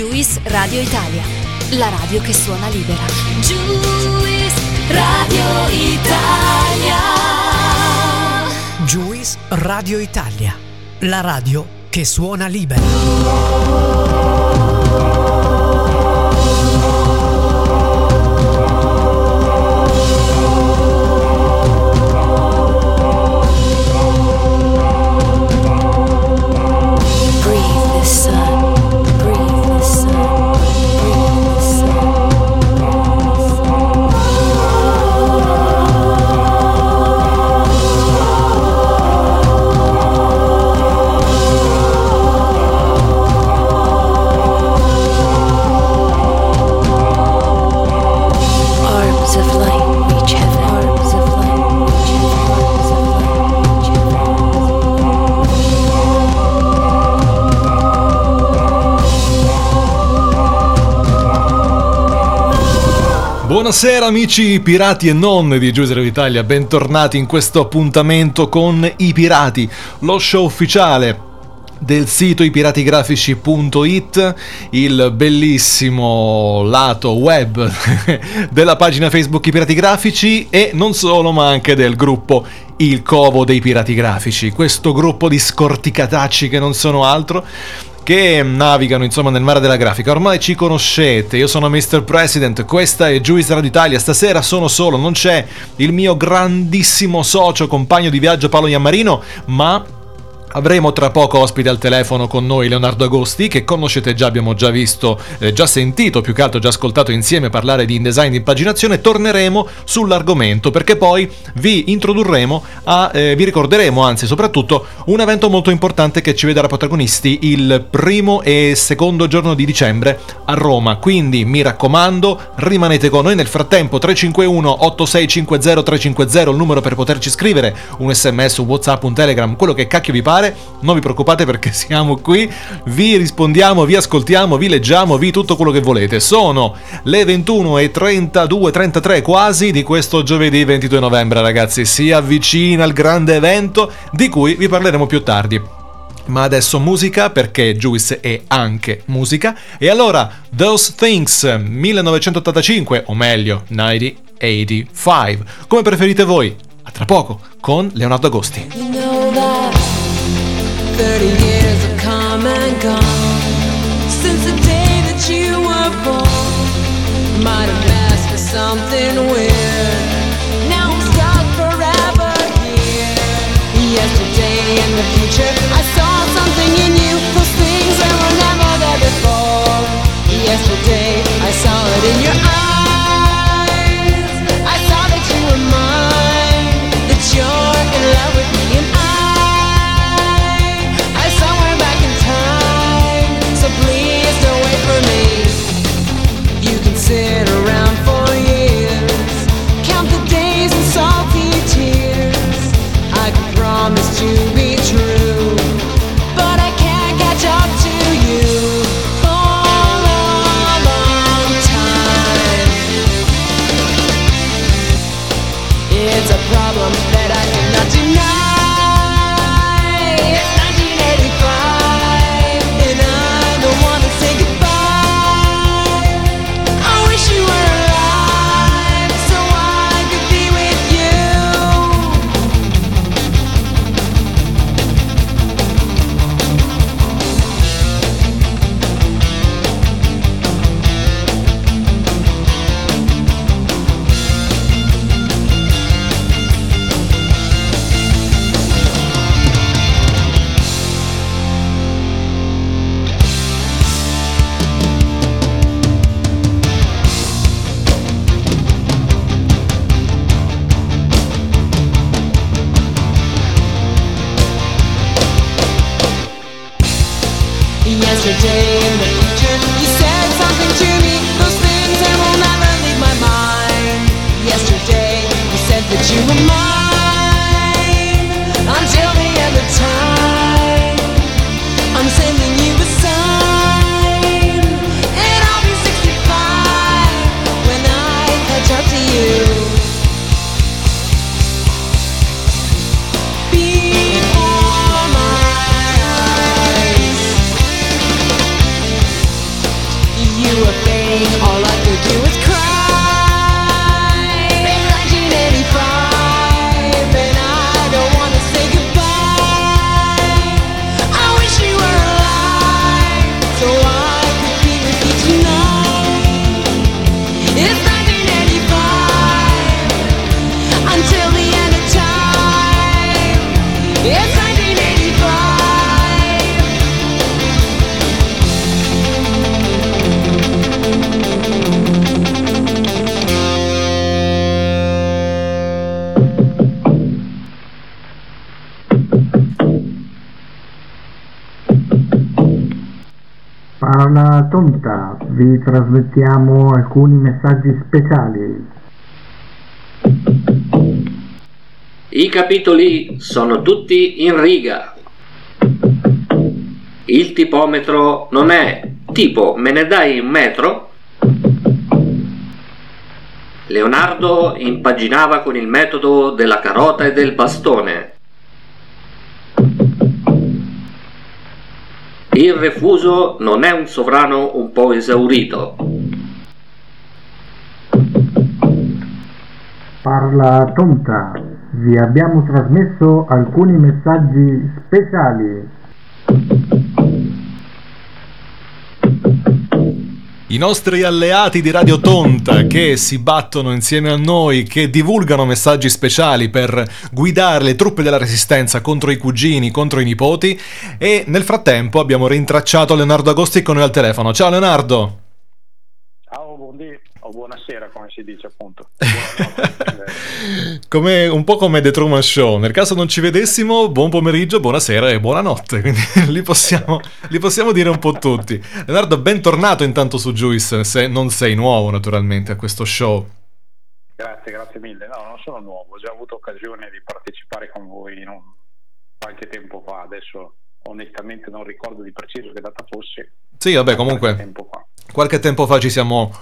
Juice Radio Italia, la radio che suona libera. Juice Radio Italia. Juice Radio Italia, la radio che suona libera. Buonasera amici pirati e non di Giuseppe Italia, bentornati in questo appuntamento con I Pirati, lo show ufficiale del sito ipiratigrafici.it, il bellissimo lato web della pagina Facebook I Pirati Grafici e non solo ma anche del gruppo Il Covo dei Pirati Grafici, questo gruppo di scorticatacci che non sono altro che navigano insomma nel mare della grafica. Ormai ci conoscete, io sono Mr. President, questa è Juice Radio Italia, stasera sono solo, non c'è il mio grandissimo socio, compagno di viaggio Paolo Iammarino, ma Avremo tra poco ospite al telefono con noi Leonardo Agosti, che conoscete già, abbiamo già visto, eh, già sentito, più che altro già ascoltato insieme parlare di InDesign di impaginazione. Torneremo sull'argomento perché poi vi introdurremo a, eh, vi ricorderemo anzi soprattutto un evento molto importante che ci vedrà protagonisti il primo e secondo giorno di dicembre a Roma. Quindi mi raccomando, rimanete con noi. Nel frattempo 351 8650 350 il numero per poterci scrivere, un sms, un whatsapp, un telegram, quello che cacchio vi pare. Non vi preoccupate perché siamo qui, vi rispondiamo, vi ascoltiamo, vi leggiamo, vi tutto quello che volete. Sono le 21 e 32, 33 quasi di questo giovedì 22 novembre ragazzi. Si avvicina il grande evento di cui vi parleremo più tardi. Ma adesso musica perché Juice è anche musica. E allora, Those Things 1985, o meglio, 1985. Come preferite voi? A tra poco con Leonardo Agosti. You know 30 years have come and gone since the day that you were born. Might have asked for something weird. Now I'm stuck forever here. Yesterday and the future, I saw something in you. Those things that were never there before. Yesterday, I saw it in your eyes. Trasmettiamo alcuni messaggi speciali. I capitoli sono tutti in riga. Il tipometro non è tipo me ne dai un metro? Leonardo impaginava con il metodo della carota e del bastone. Il refuso non è un sovrano un po' esaurito. Parla Tonta, vi abbiamo trasmesso alcuni messaggi speciali. I nostri alleati di Radio Tonta che si battono insieme a noi, che divulgano messaggi speciali per guidare le truppe della resistenza contro i cugini, contro i nipoti e nel frattempo abbiamo rintracciato Leonardo Agosti con noi al telefono. Ciao Leonardo! Ciao, buondì, o buonasera come si dice appunto. Come, un po' come The Truman Show, nel caso non ci vedessimo, buon pomeriggio, buonasera e buonanotte, quindi li possiamo, li possiamo dire un po' tutti. Leonardo, bentornato intanto su Juice, se non sei nuovo naturalmente a questo show. Grazie, grazie mille. No, non sono nuovo, ho già avuto occasione di partecipare con voi un- qualche tempo fa, adesso onestamente non ricordo di preciso che data fosse. Sì, vabbè, Qualche comunque tempo fa. qualche tempo fa ci siamo,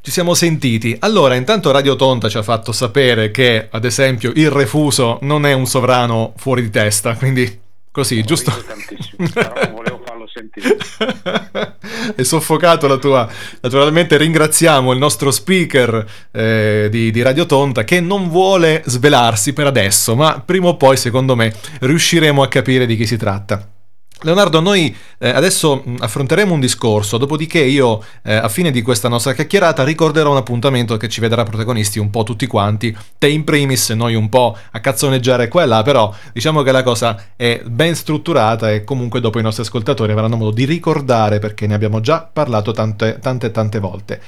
ci siamo sentiti. Allora, intanto Radio Tonta ci ha fatto sapere che, ad esempio, il refuso non è un sovrano fuori di testa, quindi così, giusto? Rido tantissimo, però volevo farlo sentire. è soffocato la tua. Naturalmente ringraziamo il nostro speaker eh, di, di Radio Tonta che non vuole svelarsi per adesso, ma prima o poi, secondo me, riusciremo a capire di chi si tratta. Leonardo, noi eh, adesso mh, affronteremo un discorso, dopodiché io eh, a fine di questa nostra chiacchierata ricorderò un appuntamento che ci vedrà protagonisti un po' tutti quanti, te in primis, noi un po' a cazzoneggiare qua e là, però diciamo che la cosa è ben strutturata e comunque dopo i nostri ascoltatori avranno modo di ricordare perché ne abbiamo già parlato tante tante tante volte.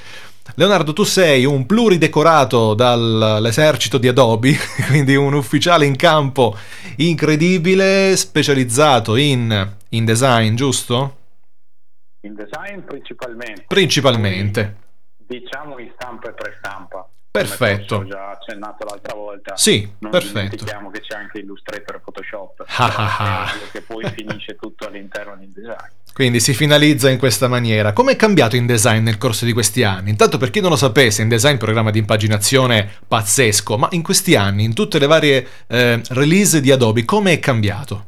Leonardo, tu sei un pluridecorato dall'esercito di Adobe, quindi un ufficiale in campo incredibile, specializzato in, in design, giusto? In design principalmente. Principalmente. Diciamo in stampa e prestampa. Perfetto. Come ho già accennato l'altra volta. Sì, non perfetto. dimentichiamo che c'è anche Illustrator Photoshop. Ah, ah, ah. Che poi finisce tutto all'interno del design. Quindi si finalizza in questa maniera. Come è cambiato InDesign nel corso di questi anni? Intanto per chi non lo sapesse, InDesign è un programma di impaginazione pazzesco, ma in questi anni, in tutte le varie eh, release di Adobe, come è cambiato?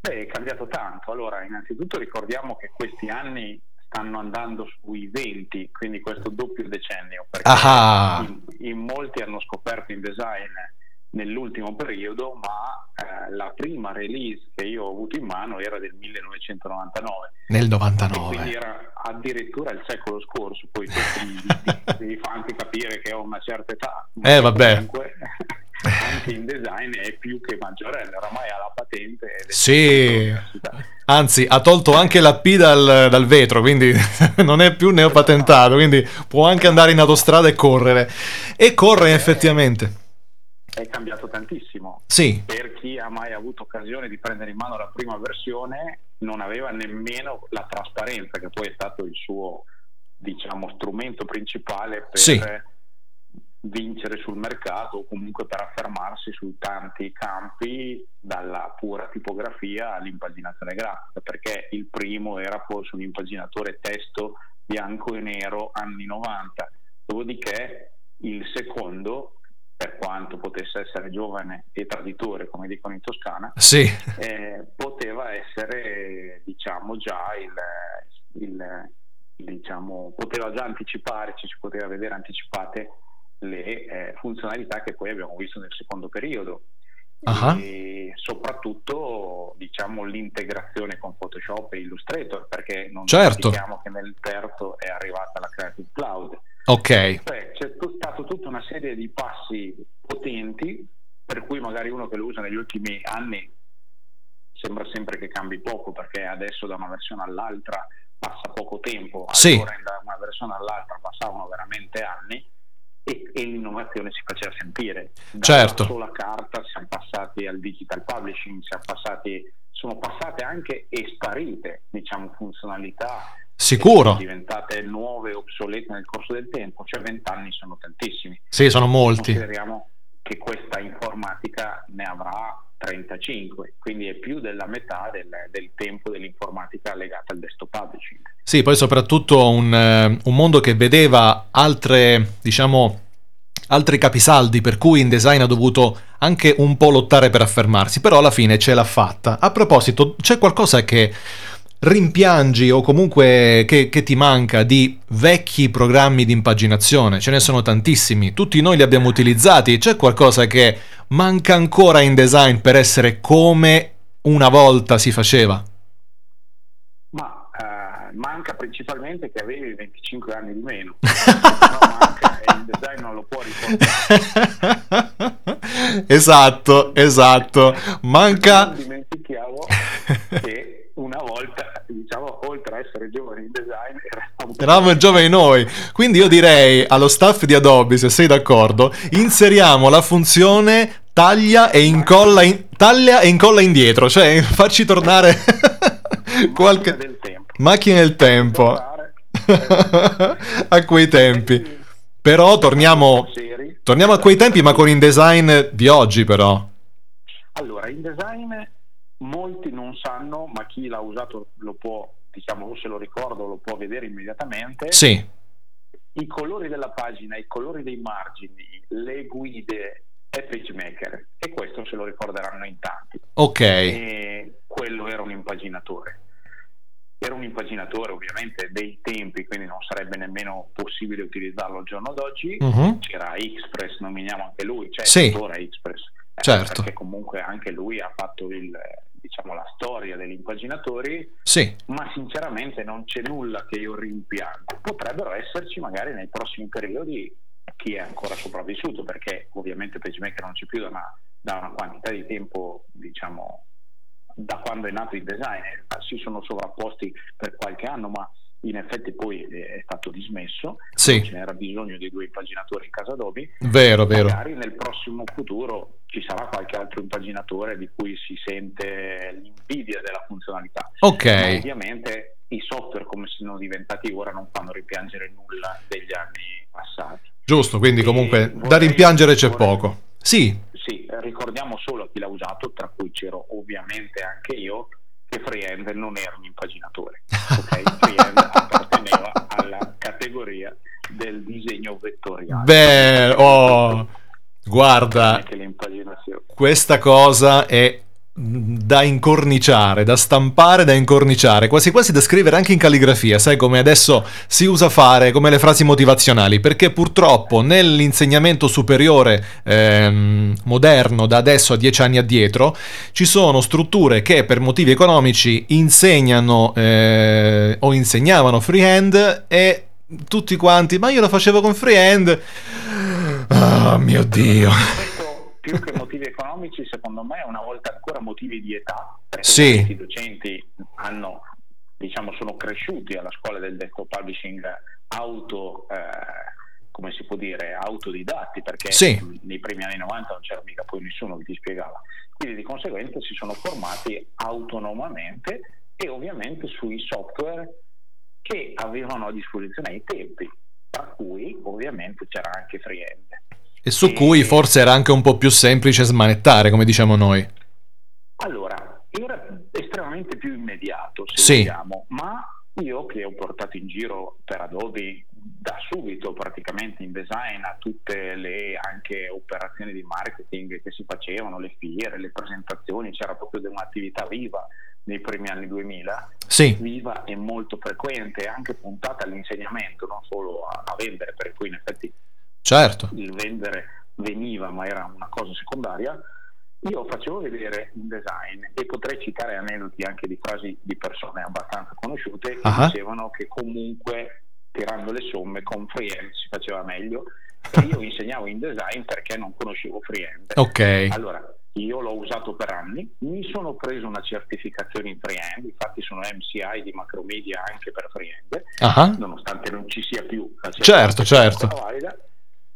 Beh, è cambiato tanto. Allora, innanzitutto ricordiamo che questi anni stanno andando sui 20, quindi questo doppio decennio, perché Ah. in, in molti hanno scoperto in design nell'ultimo periodo, ma eh, la prima release che io ho avuto in mano era del 1999. Nel E 99. quindi era addirittura il secolo scorso, poi mi, fa anche capire che ho una certa età. Eh, vabbè. Comunque, anche in design è più che maggiorenne, oramai ha la patente. Sì. Anzi, ha tolto anche la P dal, dal vetro, quindi non è più neopatentato, quindi può anche andare in autostrada e correre. E corre effettivamente. È cambiato tantissimo. Sì. Per chi ha mai avuto occasione di prendere in mano la prima versione, non aveva nemmeno la trasparenza, che poi è stato il suo diciamo, strumento principale per Sì. Vincere sul mercato o comunque per affermarsi su tanti campi, dalla pura tipografia all'impaginazione grafica, perché il primo era forse un impaginatore testo bianco e nero anni 90, dopodiché il secondo, per quanto potesse essere giovane e traditore, come dicono in Toscana, Sì. eh, poteva essere diciamo già il, il- diciamo, poteva già anticipare, ci si poteva vedere anticipate le eh, funzionalità che poi abbiamo visto nel secondo periodo. Ah. E soprattutto diciamo l'integrazione con Photoshop e Illustrator perché non Certo. dimentichiamo che nel terzo è arrivata la Creative Cloud Ok, cioè, c'è stata tutta una serie di passi potenti per cui magari uno che lo usa negli ultimi anni sembra sempre che cambi poco perché adesso da una versione all'altra passa poco tempo, Sì. allora da una versione all'altra passavano veramente anni e, e l'innovazione si faceva sentire. Dalla Certo. sola carta siamo passati al digital publishing, siamo passati, sono passate anche e sparite diciamo, funzionalità Sicuro. sono diventate nuove, obsolete nel corso del tempo, cioè vent'anni sono tantissimi. Sì, sono molti. Consideriamo che questa informatica ne avrà 35, quindi è più della metà del, del tempo dell'informatica legata al desktop publishing. Sì, poi soprattutto un, eh, un mondo che vedeva altre, diciamo, altri capisaldi per cui InDesign ha dovuto anche un po' lottare per affermarsi, però alla fine ce l'ha fatta. A proposito, c'è qualcosa che rimpiangi o comunque che, che ti manca di vecchi programmi di impaginazione? Ce ne sono tantissimi, tutti noi li abbiamo utilizzati, c'è qualcosa che manca ancora in design per essere come una volta si faceva? Ma eh, manca principalmente che avevi 25 anni di meno, no, manca e il design non lo può riportare. esatto, esatto. Manca Non dimentichiamo che una volta, diciamo, oltre a essere giovani in design, eravamo Eravamo giovani noi, quindi io direi allo staff di Adobe, se sei d'accordo, inseriamo la funzione taglia e incolla, in- taglia e incolla indietro, cioè farci tornare qualche del tempo. macchina del tempo a quei tempi. Però torniamo, torniamo a quei tempi, ma con InDesign di oggi, però. Allora, in design molti non sanno, ma chi l'ha usato lo può, diciamo, o se lo ricorda o lo può vedere immediatamente. Sì, I colori della pagina, i colori dei margini, le guide è PageMaker e questo se lo ricorderanno in tanti. ok. E quello era un impaginatore. Era un impaginatore ovviamente dei tempi, quindi non sarebbe nemmeno possibile utilizzarlo al giorno d'oggi. Mhm. C'era Express, nominiamo anche lui, c'è Sì. tuttora Express. Eh, Certo. Perché comunque anche lui ha fatto il, diciamo, la storia degli impaginatori, Sì, ma sinceramente non c'è nulla che io rimpiango. Potrebbero esserci magari nei prossimi periodi chi è ancora sopravvissuto, perché ovviamente PageMaker non c'è più da una, da una quantità di tempo, diciamo, da quando è nato il design, eh, si sono sovrapposti per qualche anno, ma in effetti poi è stato dismesso, Sì. ce n'era bisogno di due impaginatori in casa Adobe. vero, vero. Magari nel prossimo futuro ci sarà qualche altro impaginatore di cui si sente l'invidia della funzionalità. Ok. Ma ovviamente i software come sono diventati ora non fanno rimpiangere nulla degli anni passati. Giusto, quindi E comunque da vorrei- rimpiangere c'è vorrei- poco. Sì, Sì, eh, ricordiamo solo a chi l'ha usato, tra cui c'ero ovviamente anche io, che Freehand non era un impaginatore. ok? Freehand apparteneva alla categoria del disegno vettoriale. Beh, oh, guarda, questa cosa è da incorniciare, da stampare, da incorniciare, quasi quasi da scrivere anche in calligrafia, sai come adesso si usa fare come le frasi motivazionali, perché purtroppo nell'insegnamento superiore ehm, moderno da adesso a dieci anni addietro ci sono strutture che per motivi economici insegnano eh, o insegnavano freehand e tutti quanti, ma io lo facevo con freehand. Ah, mio Dio. Più che motivi economici, secondo me, una volta ancora motivi di età, perché Sì. i docenti hanno, diciamo, sono cresciuti alla scuola del desktop publishing auto, eh, come si può dire, autodidatti, perché Sì. nei primi anni 90 non c'era mica poi nessuno che ti spiegava. Quindi di conseguenza si sono formati autonomamente e ovviamente sui software che avevano a disposizione ai tempi, tra cui ovviamente c'era anche Freehand. E su cui forse era anche un po' più semplice smanettare, come diciamo noi. Allora, era estremamente più immediato, se Sì. vogliamo, ma io che ho portato in giro per Adobe da subito praticamente in design a tutte le anche operazioni di marketing che si facevano, le fiere, le presentazioni, c'era proprio un'attività viva nei primi anni 2000, Sì. viva e molto frequente, anche puntata all'insegnamento, non solo a, a vendere, per cui in effetti Certo. il vendere veniva, ma era una cosa secondaria. Io facevo vedere un design e potrei citare aneddoti anche di frasi di persone abbastanza conosciute che Ah. dicevano che comunque tirando le somme con Freehand si faceva meglio e io insegnavo in design perché non conoscevo Freehand. Ok. Allora, io l'ho usato per anni, mi sono preso una certificazione in Freehand, infatti sono MCI di Macromedia anche per Freehand, Ah. nonostante non ci sia più la Certo, certificazione certo. ancora valida.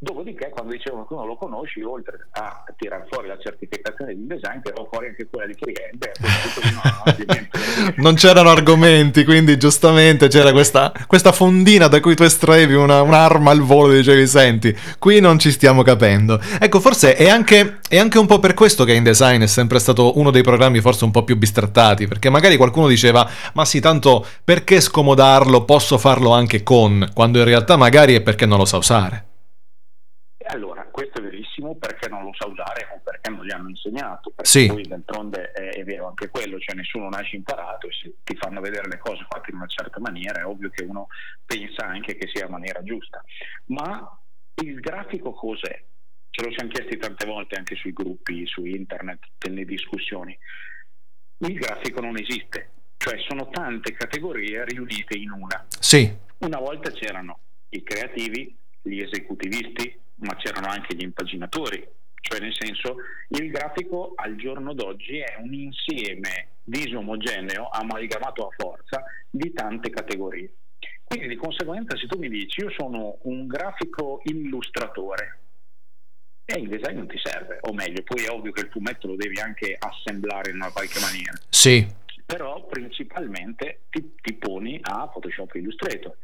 Dopodiché, quando dicevano che tu non lo conosci, oltre a tirare fuori la certificazione di design, tiravo fuori anche quella di e punto no. Non c'erano argomenti, quindi giustamente c'era questa, questa fondina da cui tu estraevi una- un'arma al volo e dicevi, senti, qui non ci stiamo capendo. Ecco, forse è anche, è anche un po' per questo che InDesign è sempre stato uno dei programmi forse un po' più bistrattati, perché magari qualcuno diceva, ma sì, tanto perché scomodarlo, posso farlo anche con, quando in realtà magari è perché non lo sa usare. Allora, questo è verissimo perché non lo sa usare o perché non gli hanno insegnato. Perché Sì. poi d'altronde è, è vero anche quello, cioè nessuno nasce imparato e se ti fanno vedere le cose fatte in una certa maniera è ovvio che uno pensa anche che sia la maniera giusta. Ma il grafico cos'è? Ce lo siamo chiesti tante volte anche sui gruppi, su internet, nelle discussioni. Il grafico non esiste, cioè sono tante categorie riunite in una. Sì, Una volta c'erano i creativi, gli esecutivisti, ma c'erano anche gli impaginatori, cioè nel senso il grafico al giorno d'oggi è un insieme disomogeneo, amalgamato a forza, di tante categorie. Quindi di conseguenza se tu mi dici io sono un grafico illustratore, e il design non ti serve, o meglio, poi è ovvio che il fumetto lo devi anche assemblare in una qualche maniera sì, però principalmente ti, ti poni a Photoshop Illustrator.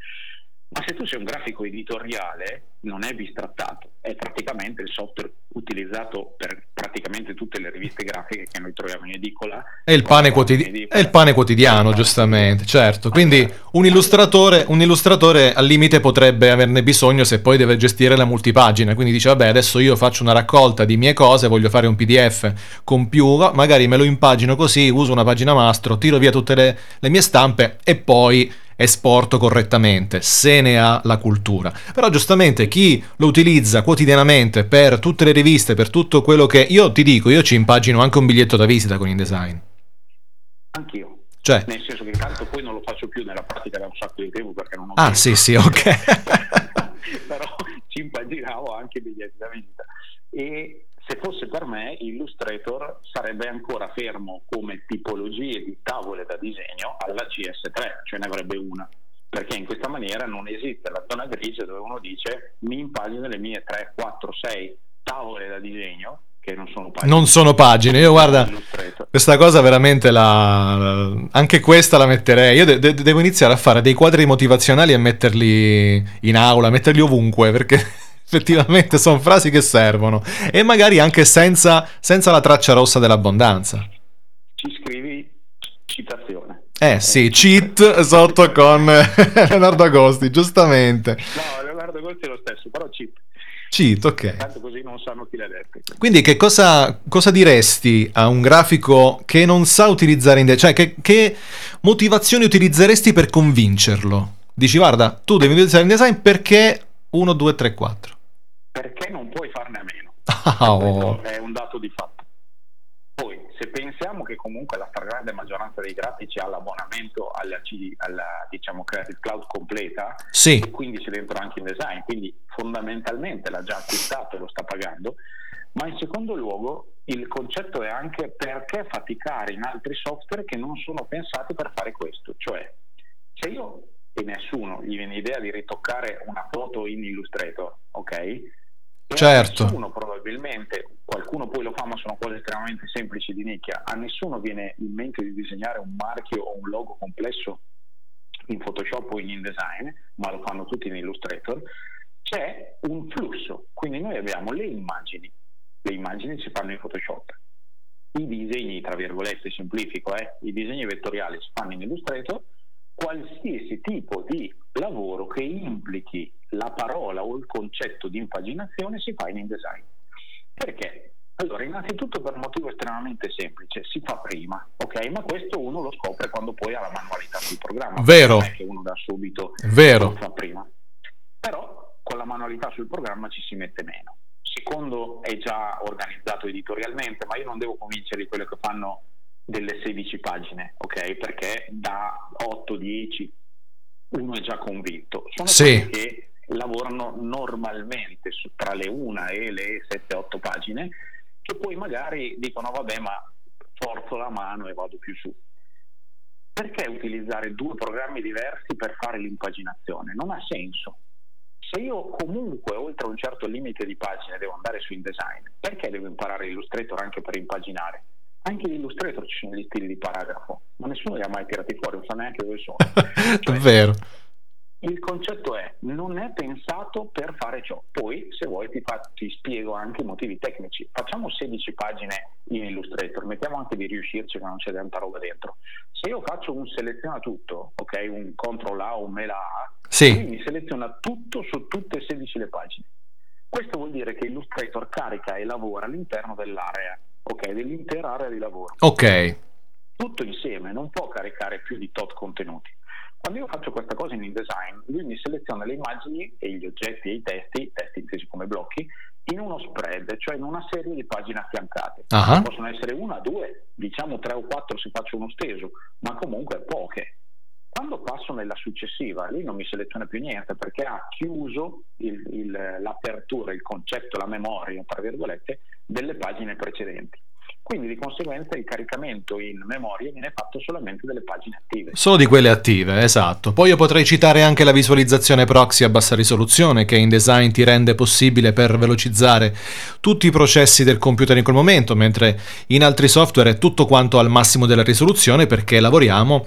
Ma se tu sei un grafico editoriale, non è bistrattato, è praticamente il software utilizzato per praticamente tutte le riviste grafiche che noi troviamo in edicola. è il pane, quotidi- è il pane quotidiano, giustamente, certo. Quindi un illustratore, un illustratore al limite potrebbe averne bisogno se poi deve gestire la multipagina. Quindi dice, vabbè, adesso io faccio una raccolta di mie cose, voglio fare un PDF con più, magari me lo impagino così, uso una pagina mastro, tiro via tutte le, le mie stampe e poi esporto correttamente, se ne ha la cultura. Però giustamente chi lo utilizza quotidianamente per tutte le riviste, per tutto quello che... Io ti dico, io ci impagino anche un biglietto da visita con InDesign. Anch'io. Cioè- Nel senso che tanto poi non lo faccio più nella pratica da un sacco di tempo perché non ho Ah, tempo. sì, sì, ok. però ci impaginavo anche biglietti da visita e se fosse per me Illustrator sarebbe ancora fermo come tipologie di tavole da disegno alla CS3 ce ne avrebbe una. Perché in questa maniera non esiste la zona grigia dove uno dice mi impagino le mie 3, 4, 6 tavole da disegno che non sono pagine Non sono pagine, io guarda, questa cosa veramente la... anche questa la metterei. Io de- de- devo iniziare a fare dei quadri motivazionali e metterli in aula, metterli ovunque, perché effettivamente sono frasi che servono. E magari anche senza, senza la traccia rossa dell'abbondanza. ci scrivi citazione Eh sì, cheat sotto con Leonardo Agosti, giustamente. no Leonardo Golti è lo stesso però ci Cheat, ok. tanto così non sanno chi l'ha detto Quindi che cosa, cosa diresti a un grafico che non sa utilizzare InDesign? Cioè, che, che motivazioni utilizzeresti per convincerlo? Dici, guarda, tu devi utilizzare InDesign perché 1, 2, 3, 4. Perché non puoi farne a meno Ah, oh. Questo è un dato di fatto. Poi, se pensiamo che comunque la stragrande maggioranza dei grafici ha l'abbonamento alla, alla diciamo, Creative Cloud completa, Sì. e quindi c'è dentro anche in design, quindi fondamentalmente l'ha già acquistato e lo sta pagando, ma in secondo luogo il concetto è anche perché faticare in altri software che non sono pensati per fare questo, cioè se io e nessuno gli viene l'idea di ritoccare una foto in Illustrator, ok? E a Certo. nessuno probabilmente, qualcuno poi lo fa ma sono cose estremamente semplici di nicchia, a nessuno viene in mente di disegnare un marchio o un logo complesso in Photoshop o in InDesign, ma lo fanno tutti in Illustrator, c'è un flusso, quindi noi abbiamo le immagini, le immagini si fanno in Photoshop, i disegni, tra virgolette, semplifico, eh, i disegni vettoriali si fanno in Illustrator, qualsiasi tipo di lavoro che implichi la parola o il concetto di impaginazione si fa in InDesign. Perché? Allora, innanzitutto per un motivo estremamente semplice, si fa prima, ok? Ma questo uno lo scopre quando poi ha la manualità sul programma. Vero. Non è che uno da subito Vero. lo fa prima. Però con la manualità sul programma ci si mette meno. Secondo è già organizzato editorialmente, ma io non devo convincere di quelli che fanno delle 16 pagine, ok? Perché da 8-10 uno è già convinto. Sono Sì. quelli che lavorano normalmente su- tra le 1 e le 7-8 pagine, che poi magari dicono vabbè ma forzo la mano e vado più su. Perché utilizzare due programmi diversi per fare l'impaginazione? Non ha senso. Se io comunque oltre un certo limite di pagine devo andare su InDesign, perché devo imparare Illustrator anche per impaginare? Anche in Illustrator ci sono gli stili di paragrafo, ma nessuno li ha mai tirati fuori, non sa neanche dove sono. Cioè, Vero. il concetto è non è pensato per fare ciò. Poi, se vuoi, ti, fa- ti spiego anche i motivi tecnici. Facciamo 16 pagine in Illustrator, mettiamo anche di riuscirci che non c'è tanta roba dentro. Se io faccio un seleziona tutto, ok, un CTRL A o un mela A, Sì. lui mi seleziona tutto su tutte e 16 le pagine. Questo vuol dire che Illustrator carica e lavora all'interno dell'area, ok, dell'intera area di lavoro Ok. tutto insieme, non può caricare più di tot contenuti. Quando io faccio questa cosa in InDesign, lui mi seleziona le immagini e gli oggetti e i testi, i testi intesi come blocchi, in uno spread, cioè in una serie di pagine affiancate. Ah. Possono essere una, due, diciamo tre o quattro se faccio uno steso, ma comunque poche. Quando passo nella successiva, lì non mi seleziona più niente perché ha chiuso il- il- l'apertura, il concetto, la memoria, tra virgolette, delle pagine precedenti. Quindi di conseguenza il caricamento in memoria viene fatto solamente delle pagine attive. Solo di quelle attive, esatto. Poi io potrei citare anche la visualizzazione proxy a bassa risoluzione che InDesign ti rende possibile per velocizzare tutti i processi del computer in quel momento, mentre in altri software è tutto quanto al massimo della risoluzione perché lavoriamo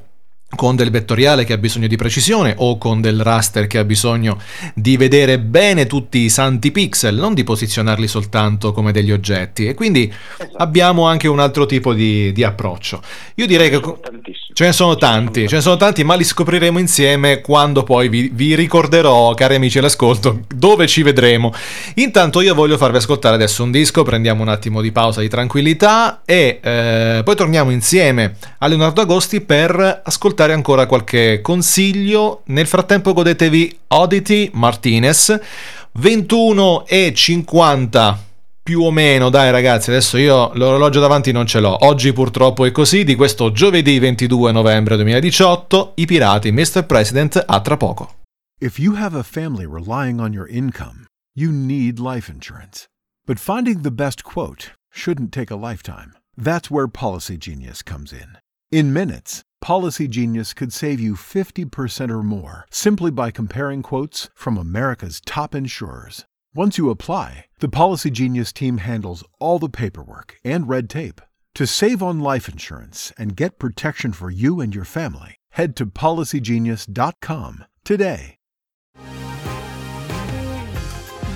con del vettoriale che ha bisogno di precisione o con del raster che ha bisogno di vedere bene tutti i santi pixel, non di posizionarli soltanto come degli oggetti. E quindi abbiamo anche un altro tipo di, di approccio. Io direi che ce ne sono tanti, ce ne sono tanti, ma li scopriremo insieme quando poi vi, vi ricorderò, cari amici all'ascolto, dove ci vedremo. Intanto io voglio farvi ascoltare adesso un disco, prendiamo un attimo di pausa di tranquillità e eh, poi torniamo insieme a Leonardo Agosti per ascoltare ancora qualche consiglio. Nel frattempo godetevi Oddity Martinez 21 e 50 più o meno, dai ragazzi, adesso io l'orologio davanti non ce l'ho. Oggi purtroppo è così, di questo giovedì 22 novembre 2018, i pirati Mr. President a tra poco. If you have a family relying on your income, you need life insurance. But finding the best quote shouldn't take a lifetime. That's where Policy Genius comes in. In minutes, Policy Genius could save you 50% or more simply by comparing quotes from America's top insurers. Once you apply, the Policy Genius team handles all the paperwork and red tape. To save on life insurance and get protection for you and your family, head to policygenius.com today.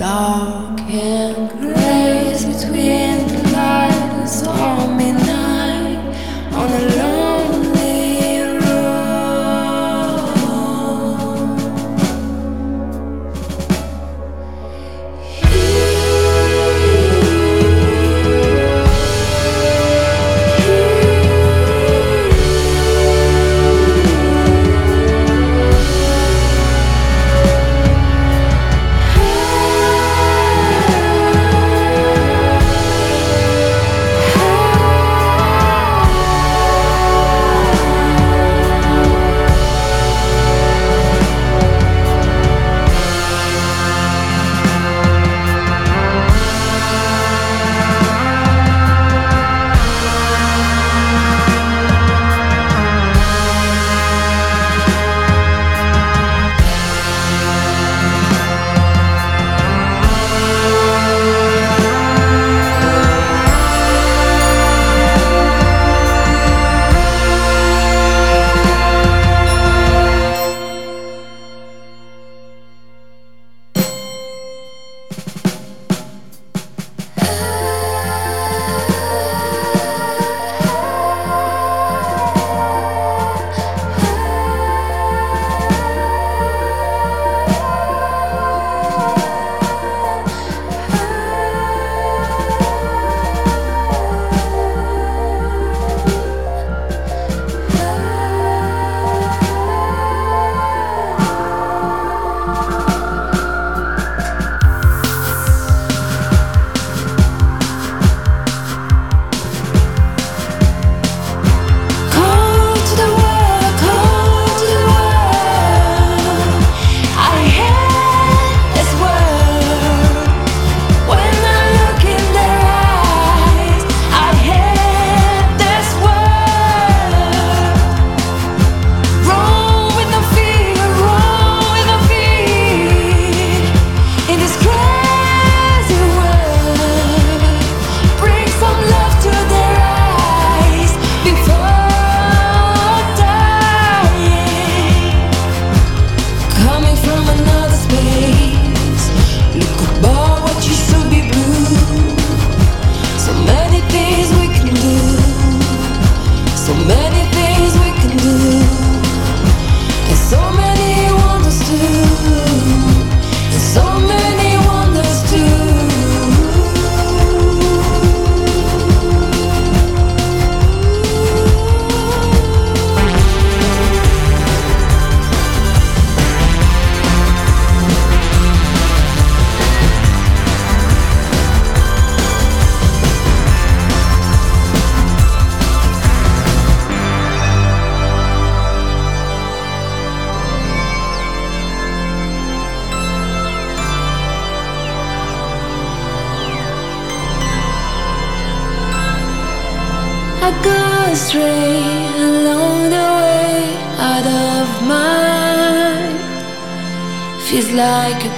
dark and grace between the light and stormy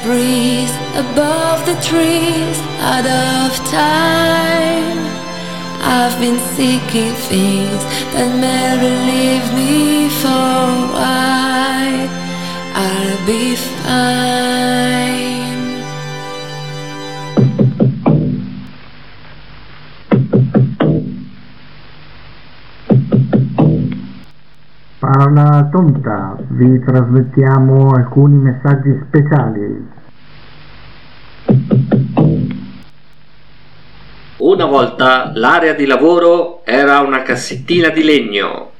breeze above the trees out of time. I've been seeking things that may relieve me for a while. I'll be fine. Parola tonta, vi trasmettiamo alcuni messaggi speciali. Una volta l'area di lavoro era una cassettina di legno.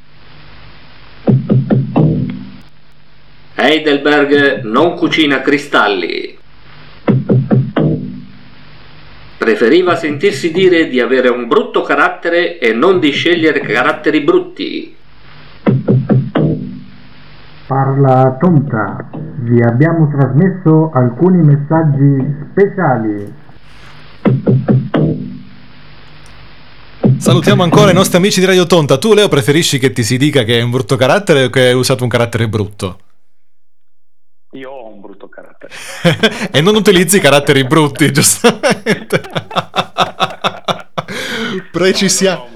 Heidelberg non cucina cristalli. Preferiva sentirsi dire di avere un brutto carattere e non di scegliere caratteri brutti. Parla tonta, vi abbiamo trasmesso alcuni messaggi speciali. Salutiamo ancora i nostri amici di Radio Tonta. Tu, Leo, preferisci che ti si dica che è un brutto carattere o che hai usato un carattere brutto? Io ho un brutto carattere. e non utilizzi caratteri brutti, giustamente. Precisiamo.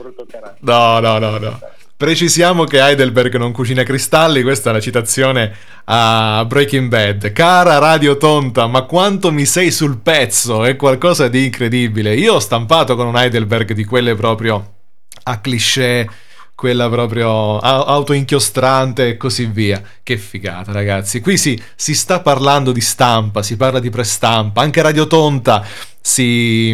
No, no, no, no. Precisiamo che Heidelberg non cucina cristalli, questa è una citazione a Breaking Bad. Cara Radio Tonta, ma quanto mi sei sul pezzo, è qualcosa di incredibile. Io ho stampato con un Heidelberg di quelle proprio a cliché, quella proprio autoinchiostrante e così via. Che figata, ragazzi. Qui si, si sta parlando di stampa, si parla di prestampa, anche Radio Tonta si,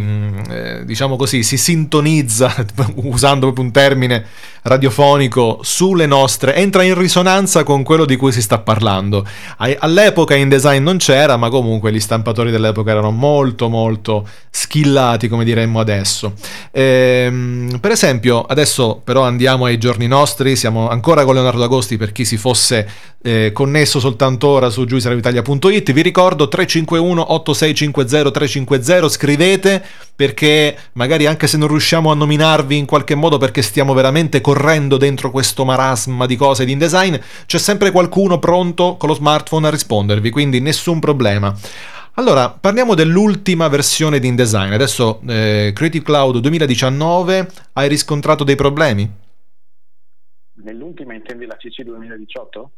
eh, diciamo così, si sintonizza, usando proprio un termine radiofonico, sulle nostre, entra in risonanza con quello di cui si sta parlando. All'epoca InDesign non c'era, ma comunque gli stampatori dell'epoca erano molto molto skillati, come diremmo adesso. Ehm, per esempio, adesso però andiamo ai giorni nostri, siamo ancora con Leonardo Agosti per chi si fosse eh, connesso soltanto ora su giuisaravitalia.it, vi ricordo 351 8650 350 scrivete perché magari anche se non riusciamo a nominarvi in qualche modo perché stiamo veramente correndo dentro questo marasma di cose di InDesign, c'è sempre qualcuno pronto con lo smartphone a rispondervi, quindi nessun problema. Allora, parliamo dell'ultima versione di InDesign. Adesso eh, Creative Cloud 2019, hai riscontrato dei problemi? Nell'ultima intendi la CC 2018?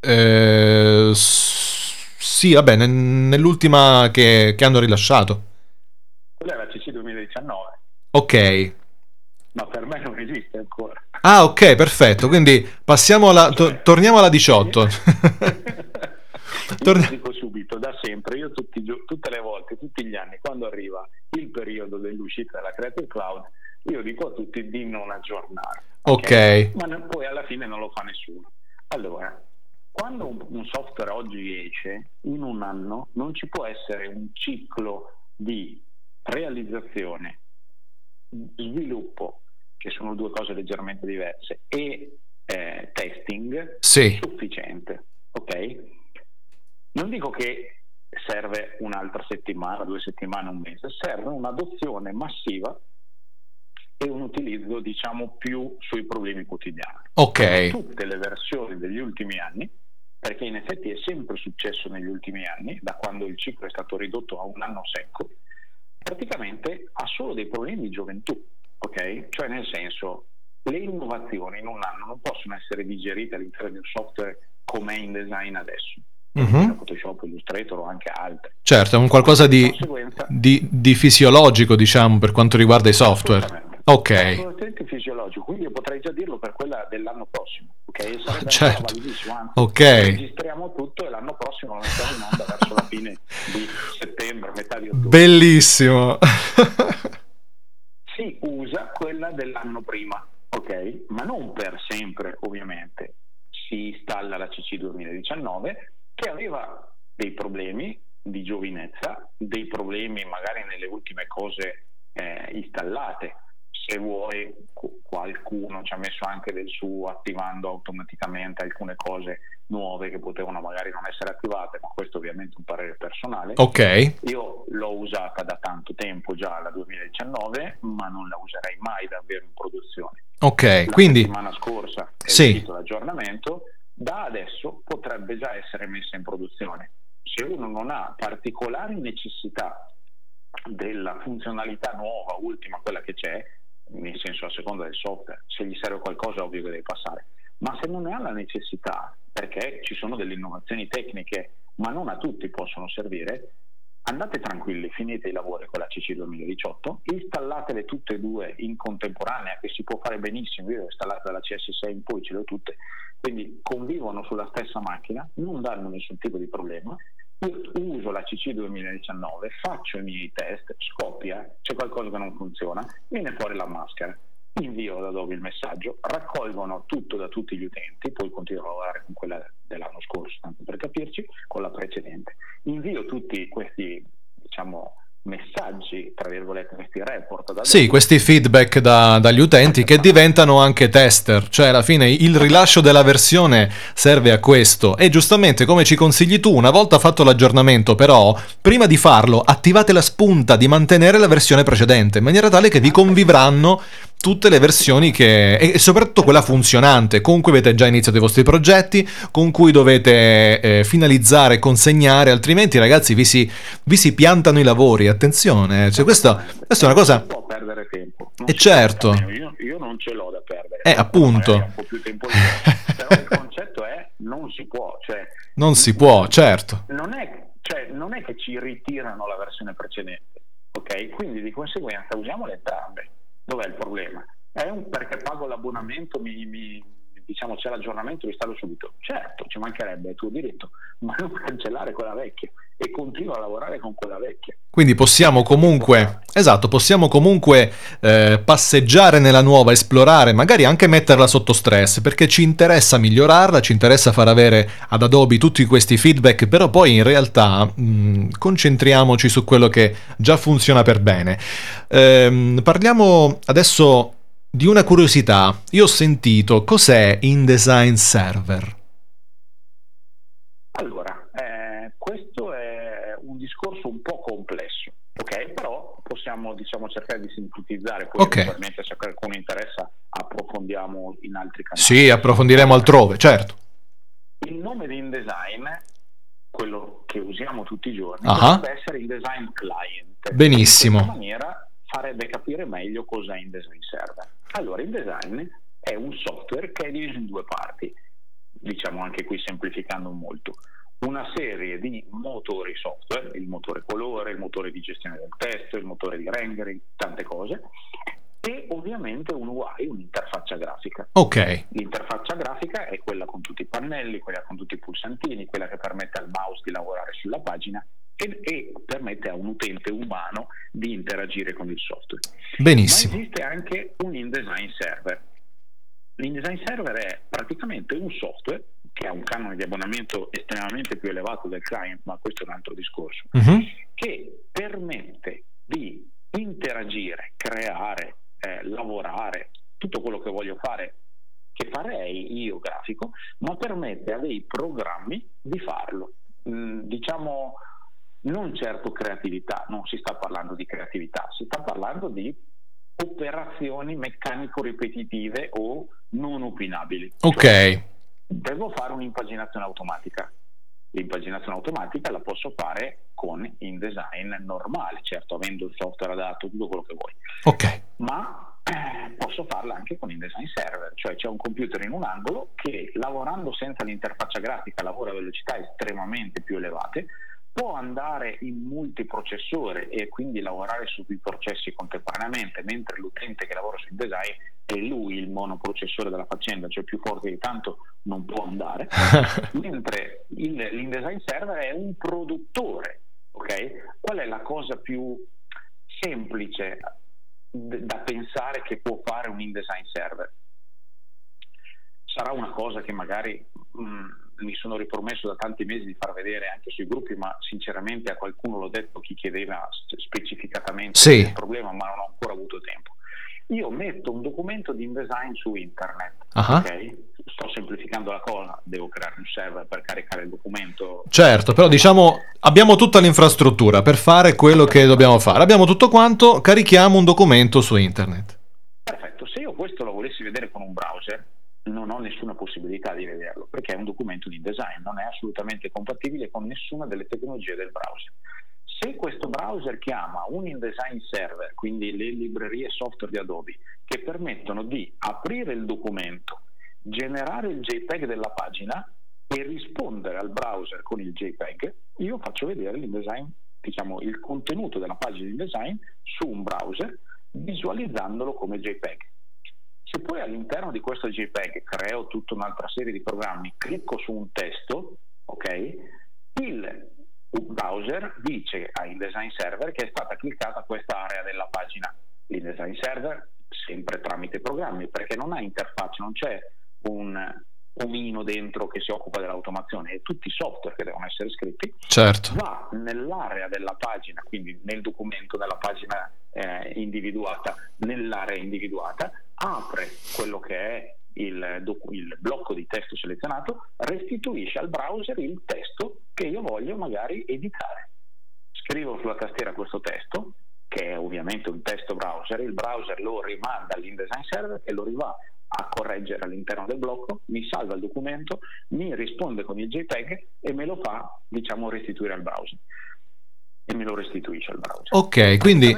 Eh, sì, vabbè, nell'ultima che, che hanno rilasciato. Quella è la CC 2019. Ok. Ma per me non esiste ancora. Ah, ok, perfetto. Quindi passiamo alla, to- torniamo alla 18. Torn- dico subito, da sempre, io tutti, tutte le volte, tutti gli anni, quando arriva il periodo dell'uscita della Creative Cloud, io dico a tutti di non aggiornare. Ok. okay. Ma poi alla fine non lo fa nessuno. Allora, quando un, un software oggi esce, in un anno non ci può essere un ciclo di realizzazione, sviluppo, che sono due cose leggermente diverse, e eh, testing sì. sufficiente. Ok? Non dico che serve un'altra settimana, due settimane, un mese, serve un'adozione massiva e un utilizzo diciamo più sui problemi quotidiani. Ok. Tutte le versioni degli ultimi anni, perché in effetti è sempre successo negli ultimi anni, da quando il ciclo è stato ridotto a un anno secco, praticamente ha solo dei problemi di gioventù, ok? Cioè nel senso, le innovazioni in un anno non possono essere digerite all'interno di un software come è in design adesso. Uh-huh. Photoshop, Illustrator o anche altri. Certo, è un qualcosa di, di, di, fisiologico, diciamo, per quanto riguarda i software. Ok. Assolutamente fisiologico, quindi io potrei già dirlo per quella dell'anno prossimo, ok? Sarebbe certo. anzi, ok. registriamo tutto e l'anno prossimo lo mettiamo in onda verso la fine di settembre, metà di ottobre. Bellissimo. si usa quella dell'anno prima, ok? Ma non per sempre, ovviamente. Si installa la CC 2019 che aveva dei problemi di giovinezza, dei problemi magari nelle ultime cose eh, installate, se vuoi qu- qualcuno ci ha messo anche del suo attivando automaticamente alcune cose nuove che potevano magari non essere attivate, ma questo ovviamente è un parere personale. Ok. Io l'ho usata da tanto tempo già, la 2019, ma non la userei mai davvero in produzione. Ok, La quindi settimana scorsa è Sì. uscito l'aggiornamento, da adesso potrebbe già essere messa in produzione. Se uno non ha particolari necessità della funzionalità nuova, ultima, quella che c'è, nel senso a seconda del software, se gli serve qualcosa è ovvio che deve passare, ma se non ne ha la necessità, perché ci sono delle innovazioni tecniche, ma non a tutti possono servire, andate tranquilli, finite i lavori con la CC 2018, installatele tutte e due in contemporanea, che si può fare benissimo, io ho installate dalla CS6 in poi, ce le ho tutte, quindi convivono sulla stessa macchina, non danno nessun tipo di problema. Uso la CC 2019, faccio i miei test, scoppia, c'è qualcosa che non funziona, viene fuori la maschera, invio ad Adobe il messaggio, raccolgono tutto da tutti gli utenti, poi continuo a lavorare con quella dell'anno scorso, tanto per capirci, con la precedente. Invio tutti questi, diciamo, messaggi, tra virgolette, questi report Adobe. Sì, questi feedback da- dagli utenti che diventano anche tester, cioè alla fine il rilascio della versione serve a questo e giustamente come ci consigli tu, una volta fatto l'aggiornamento però, prima di farlo attivate la spunta di mantenere la versione precedente in maniera tale che vi convivranno tutte le versioni che e soprattutto quella funzionante con cui avete già iniziato i vostri progetti, con cui dovete eh, finalizzare, consegnare, altrimenti ragazzi vi si, vi si piantano i lavori, attenzione, cioè questa, questa è una cosa... Non può perdere tempo. Non E può, certo. Io, io non ce l'ho da perdere. Eh, appunto. Un po' più tempo libero. Però il concetto è non si può, cioè Non si può, certo. non è, cioè, non è che ci ritirano la versione precedente, ok? Quindi di conseguenza usiamole entrambe. Dov'è il problema? È un perché pago l'abbonamento, mi, mi- diciamo c'è l'aggiornamento, lo installo subito. Certo, ci mancherebbe, è tuo diritto, ma non cancellare quella vecchia e continua a lavorare con quella vecchia. Quindi possiamo comunque, esatto, possiamo comunque eh, passeggiare nella nuova, esplorare, magari anche metterla sotto stress, perché ci interessa migliorarla, ci interessa far avere ad Adobe tutti questi feedback, però poi in realtà mh, concentriamoci su quello che già funziona per bene. Ehm, parliamo adesso di una curiosità. Io ho sentito cos'è InDesign Server. Allora, eh, questo è un discorso un po' complesso, ok? Però possiamo diciamo, cercare di sintetizzare, poi Ok. eventualmente se qualcuno interessa approfondiamo in altri canali. Sì, approfondiremo altrove, certo. Il nome di InDesign, quello che usiamo tutti i giorni, Ah. dovrebbe essere InDesign Client. Benissimo. In questa maniera farebbe capire meglio cos'è InDesign Server. Allora, InDesign è un software che è diviso in due parti, diciamo anche qui semplificando molto. Una serie di motori software, il motore colore, il motore di gestione del testo, il motore di rendering, tante cose, e ovviamente un UI, un'interfaccia grafica. Ok. L'interfaccia grafica è quella con tutti i pannelli, quella con tutti i pulsantini, quella che permette al mouse di lavorare sulla pagina e, e permette a un utente umano di interagire con il software. Benissimo. Ma esiste anche un InDesign server. L'InDesign server è praticamente un software che ha un canone di abbonamento estremamente più elevato del client, ma questo è un altro discorso, Mhm. che permette di interagire, creare, eh, lavorare, tutto quello che voglio fare, che farei io grafico, ma permette a dei programmi di farlo. Mm, diciamo, non certo creatività, non si sta parlando di creatività, si sta parlando di operazioni meccanico-ripetitive o non opinabili. Ok. Devo fare un'impaginazione automatica. L'impaginazione automatica la posso fare con InDesign normale, certo avendo il software adatto, tutto quello che vuoi, Ok. ma eh, posso farla anche con InDesign Server, cioè c'è un computer in un angolo che lavorando senza l'interfaccia grafica lavora a velocità estremamente più elevate, può andare in multiprocessore e quindi lavorare su più processi contemporaneamente, mentre l'utente che lavora su InDesign è lui il monoprocessore della faccenda, cioè più forte di tanto non può andare, mentre il- l'InDesign Server è un produttore. ok? Qual è la cosa più semplice da pensare che può fare un InDesign Server? Sarà una cosa che magari mh, mi sono ripromesso da tanti mesi di far vedere anche sui gruppi, ma sinceramente a qualcuno l'ho detto chi chiedeva specificatamente Sì. il problema, ma non ho ancora avuto tempo. Io documento di InDesign su internet. Ah. ok? Sto semplificando la cosa, devo creare un server per caricare il documento. Certo, però diciamo abbiamo tutta l'infrastruttura per fare quello che dobbiamo fare. Abbiamo tutto quanto, carichiamo un documento su internet. Perfetto, se io questo lo volessi vedere con un browser, non ho nessuna possibilità di vederlo, perché è un documento di design, non è assolutamente compatibile con nessuna delle tecnologie del browser. Se questo browser chiama un InDesign server, quindi le librerie software di Adobe, che permettono di aprire il documento, generare il JPEG della pagina e rispondere al browser con il JPEG, io faccio vedere l'InDesign, diciamo, il contenuto della pagina di InDesign su un browser visualizzandolo come JPEG. Se poi all'interno di questo JPEG creo tutta un'altra serie di programmi, clicco su un testo, ok? Il browser dice a InDesign Server che è stata cliccata questa area della pagina. L'InDesign Server sempre tramite programmi, perché non ha interfaccia, non c'è un omino dentro che si occupa dell'automazione, è tutti i software che devono essere scritti, Certo. va nell'area della pagina, quindi nel documento, nella pagina eh, individuata, nell'area individuata, apre quello che è il, docu- il blocco di testo selezionato, restituisce al browser il testo che io voglio magari editare. Scrivo sulla tastiera questo testo, che è ovviamente un testo browser, il browser lo rimanda all'InDesign server e lo rivà a correggere all'interno del blocco, mi salva il documento, mi risponde con il JPEG e me lo fa, diciamo, restituire al browser. E me lo restituisce al browser. Ok, quindi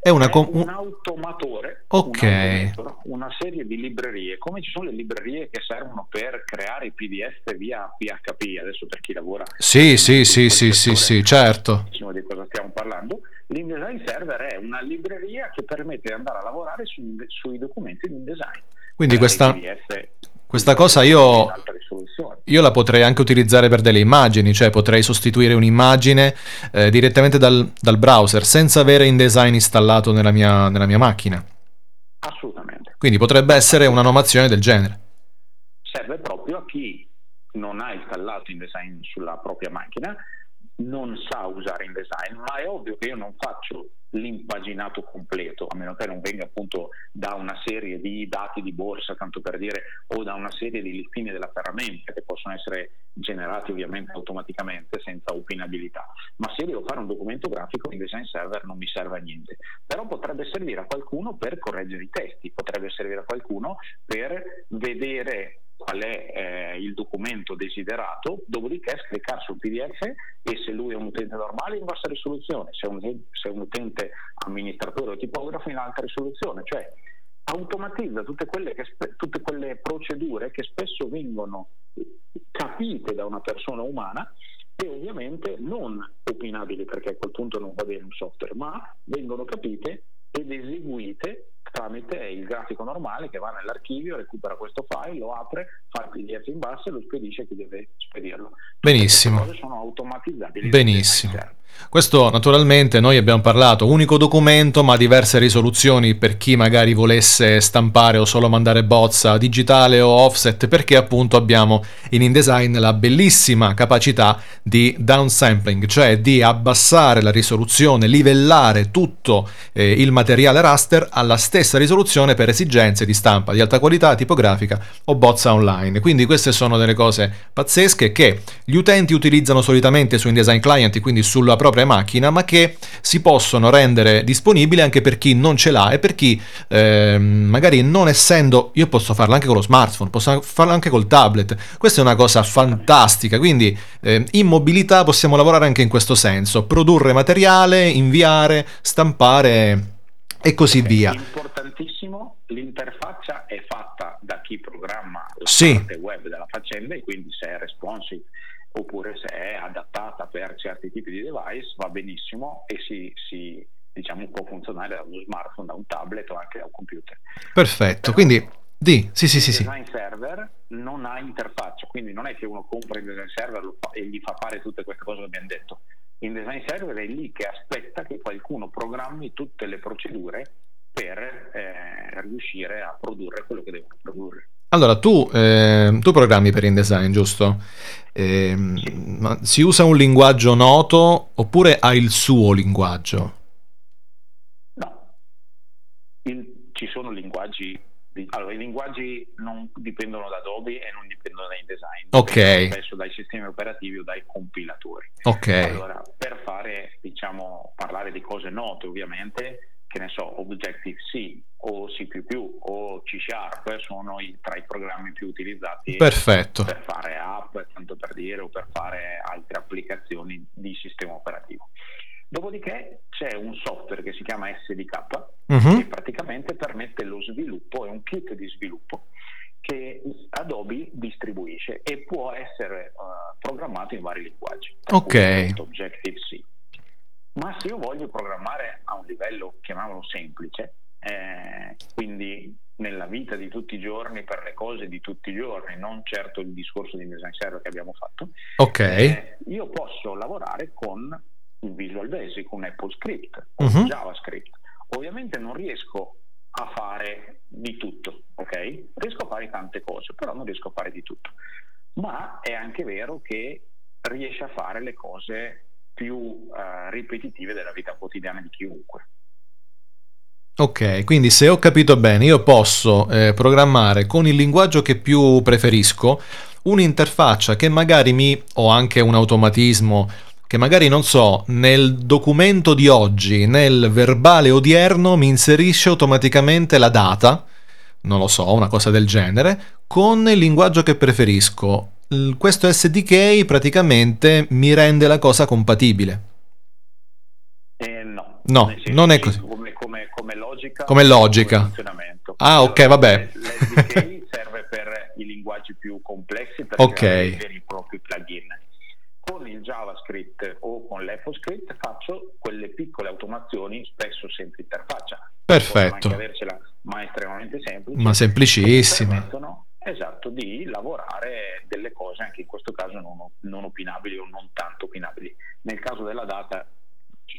è una com- un automatore, Ok. un una serie di librerie, come ci sono le librerie che servono per creare i PDF via PHP, adesso per chi lavora Sì, sì, sì, sì, sì, sì, certo. di cosa stiamo parlando, l'InDesign Server è una libreria che permette di andare a lavorare su- sui documenti di InDesign. Quindi Creare questa, questa cosa io, io la potrei anche utilizzare per delle immagini, cioè potrei sostituire un'immagine eh, direttamente dal, dal browser senza avere InDesign installato nella mia, nella mia macchina. Assolutamente. Quindi potrebbe essere un'innovazione del genere. serve proprio a chi non ha installato InDesign sulla propria macchina, non sa usare InDesign, ma è ovvio che io non faccio l'impaginato completo, a meno che non venga appunto da una serie di dati di borsa, tanto per dire, o da una serie di listini della ferramenta che possono essere generati ovviamente automaticamente senza opinabilità. Ma se devo fare un documento grafico, InDesign Server non mi serve a niente. Però potrebbe servire a qualcuno per correggere i testi, potrebbe servire a qualcuno per vedere qual è eh, il documento desiderato, dopodiché scliccar sul PDF e se lui è un utente normale in bassa risoluzione, se è un, se è un utente amministratore o tipografo in alta risoluzione, cioè automatizza tutte quelle, che tutte quelle procedure che spesso vengono capite da una persona umana e ovviamente non opinabili perché a quel punto non va bene un software, ma vengono capite ed eseguite tramite il grafico normale che va nell'archivio, recupera questo file, lo apre, fa il PDF in basso e lo spedisce a chi deve spedirlo. Benissimo. Queste cose sono automatizzabili. Benissimo. Questo naturalmente noi abbiamo parlato unico documento ma diverse risoluzioni per chi magari volesse stampare o solo mandare bozza digitale o offset perché appunto abbiamo in InDesign la bellissima capacità di downsampling, cioè di abbassare la risoluzione, livellare tutto eh, il materiale raster alla stessa risoluzione per esigenze di stampa di alta qualità tipografica o bozza online. Quindi queste sono delle cose pazzesche che gli utenti utilizzano solitamente su InDesign Client, quindi sulla propria macchina, ma che si possono rendere disponibili anche per chi non ce l'ha e per chi ehm, magari non essendo, io posso farlo anche con lo smartphone, posso farlo anche col tablet. Questa è una cosa fantastica, quindi eh, in mobilità possiamo lavorare anche in questo senso, produrre materiale, inviare, stampare e così via. Importantissimo, l'interfaccia è fatta da chi programma la Sì. parte web della faccenda e quindi se è responsive oppure se è adattata per certi tipi di device va benissimo e si, si, diciamo, può funzionare da uno smartphone, da un tablet o anche da un computer. Perfetto, quindi di, sì sì sì sì. Il design server non ha interfaccia, quindi non è che uno compra il design server e gli fa fare tutte queste cose che abbiamo detto. Il design server è lì che aspetta che qualcuno programmi tutte le procedure per eh, riuscire a produrre quello che devono produrre. Allora, tu, eh, tu programmi per InDesign, giusto? Ehm, ma si usa un linguaggio noto oppure ha il suo linguaggio? Il- ci sono linguaggi Allora, i linguaggi non dipendono da Adobe e non dipendono dai design, Ok. spesso dai sistemi operativi o dai compilatori. Ok. Allora, per fare, diciamo, parlare di cose note, ovviamente, che ne so, Objective-C o C++ o C Sharp sono i- tra i programmi più utilizzati Perfetto. per fare app, tanto per dire, o per fare altre applicazioni di sistema operativo. Dopodiché c'è un software che si chiama SDK Mhm. che praticamente permette lo sviluppo, è un kit di sviluppo che Adobe distribuisce e può essere eh, programmato in vari linguaggi. Ok. Objective-C. Ma se io voglio programmare a un livello, chiamiamolo semplice, eh, quindi nella vita di tutti i giorni, per le cose di tutti i giorni, non certo il discorso di design server che abbiamo fatto, Ok. eh, io posso lavorare con un Visual Basic, un Apple Script, o Mhm. un JavaScript. Ovviamente non riesco a fare di tutto, ok? Riesco a fare tante cose, però non riesco a fare di tutto. Ma è anche vero che riesce a fare le cose più eh, ripetitive della vita quotidiana di chiunque. Ok, quindi se ho capito bene, io posso eh, programmare con il linguaggio che più preferisco un'interfaccia che magari mi o anche un automatismo che magari non so, nel documento di oggi, nel verbale odierno mi inserisce automaticamente la data, non lo so, una cosa del genere, con il linguaggio che preferisco. Questo SDK praticamente mi rende la cosa compatibile. Eh, no, No, senso non è sì, così. Come, come- come logica, Come logica. Ah, ok, vabbè. L'SDK serve per i linguaggi più complessi per Ok. creare i veri e propri plugin. Con il JavaScript o con l'AppleScript faccio quelle piccole automazioni, spesso senza interfaccia. Perfetto. Avercela, ma estremamente semplici. Ma semplicissima. Esatto, di lavorare delle cose, anche in questo caso non, non opinabili o non tanto opinabili. Nel caso della data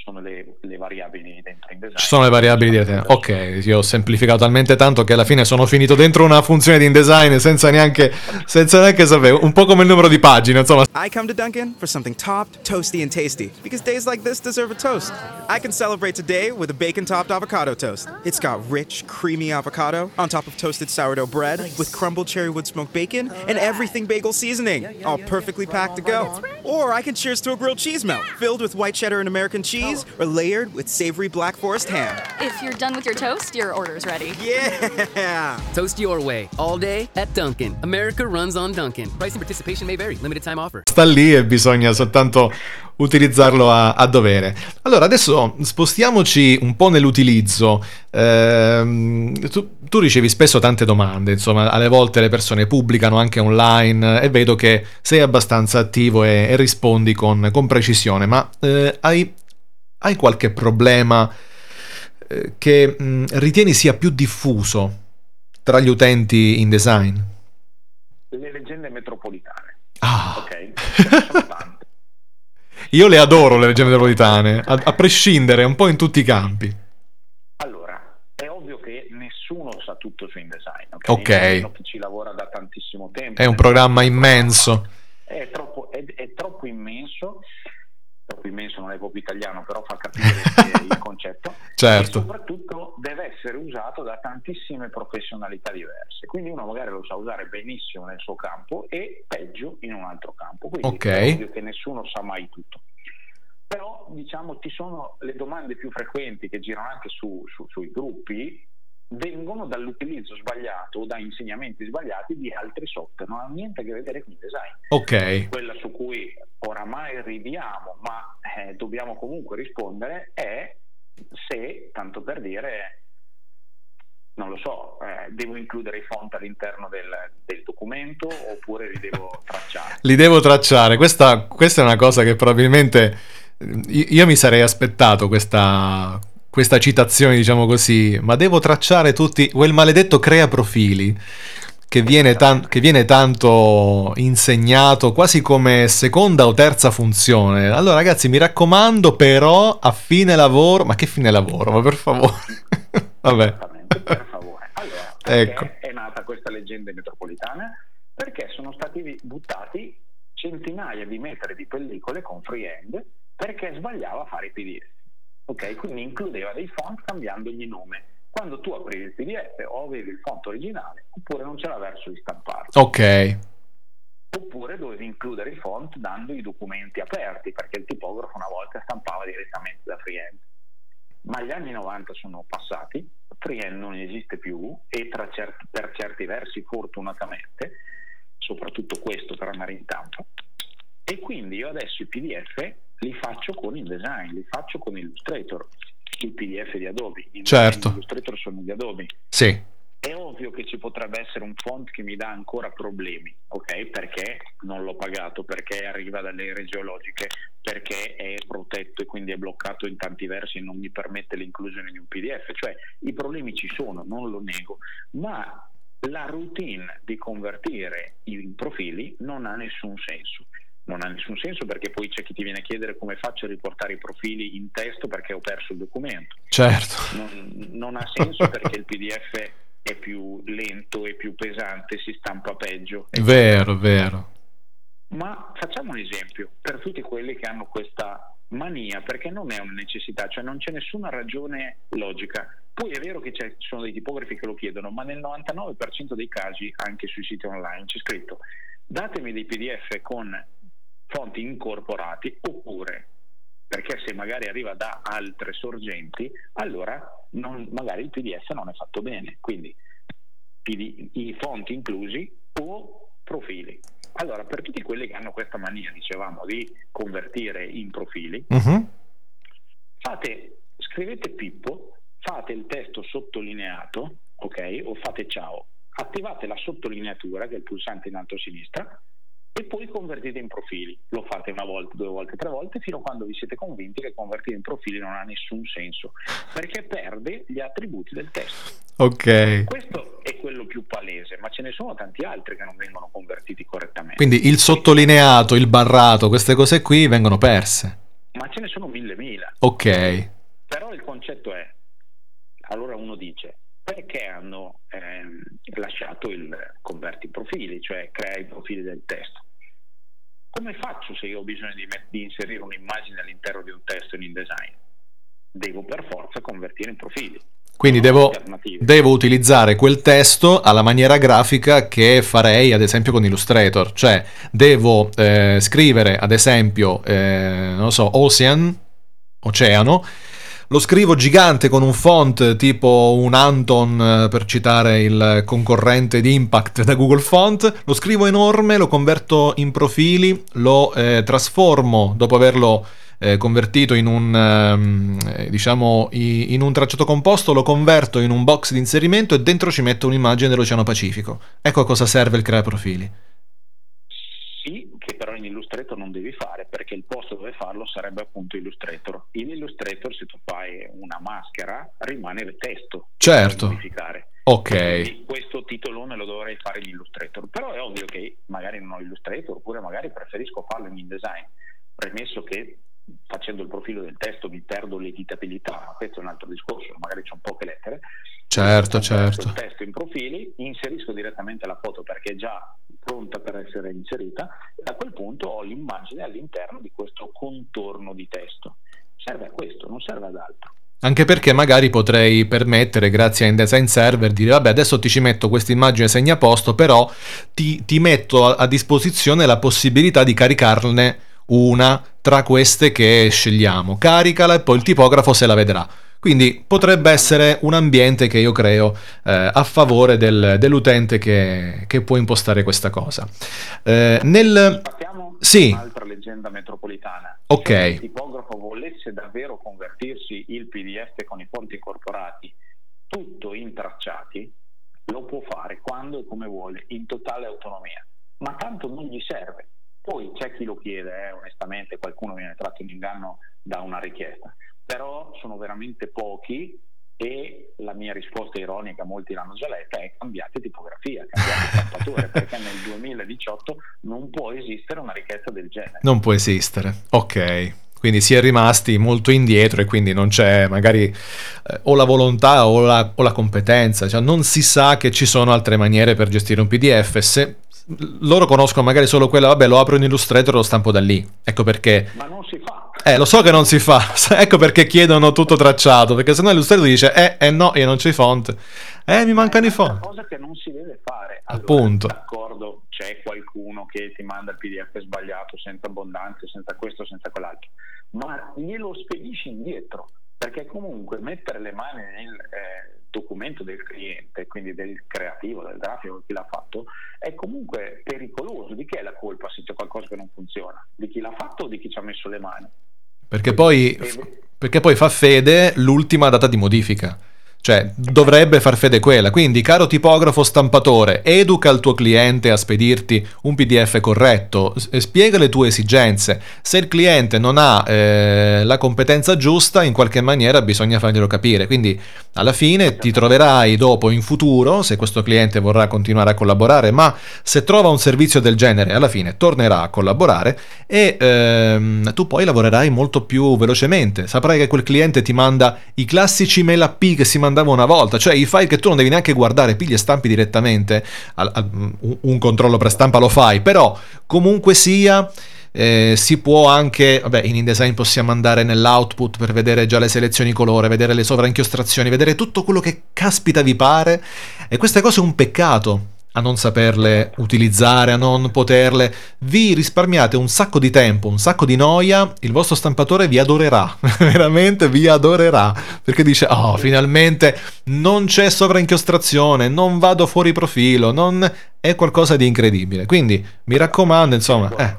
sono le, le variabili dentro in design. Ci sono le variabili di te. Ok, io ho semplificato talmente tanto che alla fine sono finito dentro una funzione di InDesign senza neanche, senza neanche sapere. Un po' come il numero di pagine, insomma. I come to Dunkin' for something topped, toasty, and tasty because days like this deserve a toast. I can celebrate today with a bacon topped avocado toast. It's got rich, creamy avocado on top of toasted sourdough bread with crumbled cherry wood smoked bacon and everything bagel seasoning, all perfectly packed to go. Or I can cheers to a grilled cheese melt filled with white cheddar and American cheese or layered with savory black forest ham. If you're done with your toast, your order's ready. Yeah! Toast your way all day at Dunkin'. America runs on Dunkin'. Price and participation may vary. Limited time offer. Sta lì e bisogna soltanto utilizzarlo a, a dovere. Allora, adesso spostiamoci un po' nell'utilizzo. Ehm, tu, tu ricevi spesso tante domande, insomma, alle volte le persone pubblicano anche online e vedo che sei abbastanza attivo e, e rispondi con, con precisione, ma eh, hai, hai qualche problema eh, che mh, ritieni sia più diffuso tra gli utenti in design? Le leggende metropolitane. Ah. Ok? Io le adoro le leggende metropolitane, a, a prescindere, un po' in tutti i campi. Allora, è ovvio che nessuno sa tutto su InDesign, ok? Ok. Nemmeno chi ci lavora da tantissimo tempo. È un programma immenso. È troppo, è, è troppo immenso, immenso non è proprio italiano, però fa capire il concetto. Certo. E soprattutto deve essere usato da tantissime professionalità diverse. Quindi uno magari lo sa usare benissimo nel suo campo e peggio in un altro campo. Quindi Ok. è ovvio che nessuno sa mai tutto. Però diciamo ci sono le domande più frequenti che girano anche su- su- sui gruppi vengono dall'utilizzo sbagliato o da insegnamenti sbagliati di altri software, non hanno niente a che vedere con il design. Ok. Quella su cui oramai ridiamo, ma eh, dobbiamo comunque rispondere, è se, tanto per dire, non lo so, eh, devo includere i font all'interno del, del documento oppure li devo tracciare. Li devo tracciare. Questa, questa è una cosa che probabilmente eh, io io mi sarei aspettato questa, questa citazione, diciamo così, ma devo tracciare tutti quel maledetto crea profili che viene, tan- che viene tanto insegnato quasi come seconda o terza funzione. Allora ragazzi, mi raccomando però a fine lavoro, ma che fine lavoro, ma per favore. Vabbè. per favore. Allora, Ecco. è nata questa leggenda metropolitana? Perché sono stati buttati centinaia di metri di pellicole con freehand perché sbagliava a fare i PDF. Ok, quindi includeva dei font cambiandogli nome. Quando tu apri il PDF o avevi il font originale oppure non c'era verso di stamparlo. Ok. Oppure dovevi includere il font dando i documenti aperti perché il tipografo una volta stampava direttamente da Freehand. Ma gli anni 90 sono passati, Freehand non esiste più e tra cer- per certi versi fortunatamente, soprattutto questo per andare in campo, e quindi io adesso i PDF li faccio con InDesign, li faccio con Illustrator, il PDF di Adobe. InDesign Certo. Illustrator sono di Adobe. Sì. È ovvio che ci potrebbe essere un font che mi dà ancora problemi, ok? Perché non l'ho pagato, perché arriva dalle aree geologiche, perché è protetto e quindi è bloccato in tanti versi e non mi permette l'inclusione di un PDF. Cioè i problemi ci sono, non lo nego, ma la routine di convertire i profili non ha nessun senso. Non ha nessun senso perché poi c'è chi ti viene a chiedere come faccio a riportare i profili in testo perché ho perso il documento. Certo. Non, non ha senso perché il PDF è più lento e più pesante, si stampa peggio. Vero, vero. Ma facciamo un esempio per tutti quelli che hanno questa mania, perché non è una necessità, cioè non c'è nessuna ragione logica. Poi è vero che ci sono dei tipografi che lo chiedono, ma nel 99% dei casi, anche sui siti online, c'è scritto datemi dei PDF con fonti incorporati oppure perché se magari arriva da altre sorgenti, allora non- magari il PDF non è fatto bene. Quindi PD i fonti inclusi o profili. Allora, per tutti quelli che hanno questa mania, dicevamo, di convertire in profili, Mhm. fate, scrivete Pippo, fate il testo sottolineato, ok? O fate ciao, attivate la sottolineatura, che è il pulsante in alto a sinistra, e poi convertite in profili. Lo fate una volta, due volte, tre volte, fino a quando vi siete convinti che convertire in profili non ha nessun senso, perché perde gli attributi del testo. Ok. Questo è quello più palese, ma ce ne sono tanti altri che non vengono convertiti correttamente. Quindi il sottolineato, il barrato, queste cose qui vengono perse. Ma ce ne sono mille mila. Ok. Però il concetto è, allora uno dice, perché hanno ehm, lasciato il converti profili, cioè crea i profili del testo? Come faccio se io ho bisogno di, di inserire un'immagine all'interno di un testo in InDesign? Devo per forza convertire in profili. Quindi devo, devo utilizzare quel testo alla maniera grafica che farei ad esempio con Illustrator, cioè devo eh, scrivere ad esempio, eh, non lo so, Ocean, oceano, lo scrivo gigante con un font tipo un Anton eh, per citare il concorrente di Impact da Google Font, lo scrivo enorme, lo converto in profili, lo eh, trasformo dopo averlo eh, convertito in un ehm, eh, diciamo in un tracciato composto, lo converto in un box di inserimento e dentro ci metto un'immagine dell'Oceano Pacifico. Ecco a cosa serve il crea profili. Sì, che però in Illustrator non devi fare perché il posto dove farlo sarebbe appunto Illustrator. In Illustrator se tu fai una maschera rimane il testo Certo. da modificare. Ok. Quindi questo titolone lo dovrei fare in Illustrator, però è ovvio che magari non ho Illustrator oppure magari preferisco farlo in InDesign, premesso che facendo il profilo del testo mi perdo l'editabilità, ma questo è un altro discorso, magari c'ho poche lettere, Certo, certo. il testo in profili, inserisco direttamente la foto perché già pronta per essere inserita e a quel punto ho l'immagine all'interno di questo contorno di testo. Serve a questo, non serve ad altro. Anche perché magari potrei permettere, grazie a InDesign Server, di dire vabbè adesso ti ci metto questa immagine segnaposto, però ti, ti metto a, a disposizione la possibilità di caricarne una tra queste che scegliamo. Caricala e poi il tipografo se la vedrà. Quindi potrebbe essere un ambiente che io creo eh, a favore del- dell'utente che, che può impostare questa cosa. Eh, nel... Partiamo Sì. un'altra leggenda metropolitana. Ok. Se il tipografo volesse davvero convertirsi il PDF con i fonti incorporati tutto in tracciati, lo può fare quando e come vuole, in totale autonomia. Ma tanto non gli serve. Poi c'è chi lo chiede, eh, onestamente, qualcuno viene tratto in inganno da una richiesta. Però sono veramente pochi e la mia risposta ironica, molti l'hanno già letta, è cambiate tipografia, cambiate stampatore, perché nel 2018 non può esistere una richiesta del genere. Non può esistere. Ok. Quindi si è rimasti molto indietro e quindi non c'è magari eh, o la volontà o la, o la competenza, cioè non si sa che ci sono altre maniere per gestire un PDF. Se loro conoscono magari solo quella, vabbè, lo apro in Illustrator e lo stampo da lì. Ecco perché Ma non si fa. Eh, lo so che non si fa, ecco perché chiedono tutto tracciato, perché sennò l'illustrator dice, eh, eh no, io non c'ho i font. Eh, mi mancano i È una font. cosa che non si deve fare. Allora, Appunto. D'accordo, c'è qualcuno che ti manda il PDF sbagliato, senza abbondanze, senza questo, senza quell'altro, ma glielo spedisci indietro, perché comunque mettere le mani nel eh, documento del cliente, quindi del creativo, del grafico, chi l'ha fatto, è comunque pericoloso. Di chi è la colpa se c'è qualcosa che non funziona? Di chi l'ha fatto o di chi ci ha messo le mani? Perché poi, perché poi fa fede l'ultima data di modifica. Cioè, dovrebbe far fede quella. Quindi, caro tipografo stampatore, educa il tuo cliente a spedirti un PDF corretto, s- spiega le tue esigenze. Se il cliente non ha eh, la competenza giusta, in qualche maniera bisogna farglielo capire. Quindi, alla fine ti troverai dopo in futuro, se questo cliente vorrà continuare a collaborare, ma se trova un servizio del genere, alla fine tornerà a collaborare e ehm, tu poi lavorerai molto più velocemente. Saprai che quel cliente ti manda i classici mail AP che si mandava una volta, cioè i file che tu non devi neanche guardare, pigli e stampi direttamente. Un, controllo per stampa lo fai, però comunque sia. eh, si può anche, vabbè, in InDesign possiamo andare nell'output per vedere già le selezioni colore, vedere le sovrainchiostrazioni, vedere tutto quello che caspita vi pare. E queste cose è un peccato a non saperle utilizzare, a non poterle. Vi risparmiate un sacco di tempo, un sacco di noia. Il vostro stampatore vi adorerà, veramente vi adorerà. Perché dice: Oh, finalmente non c'è sovrainchiostrazione, non vado fuori profilo, non è qualcosa di incredibile. Quindi mi raccomando, insomma, eh,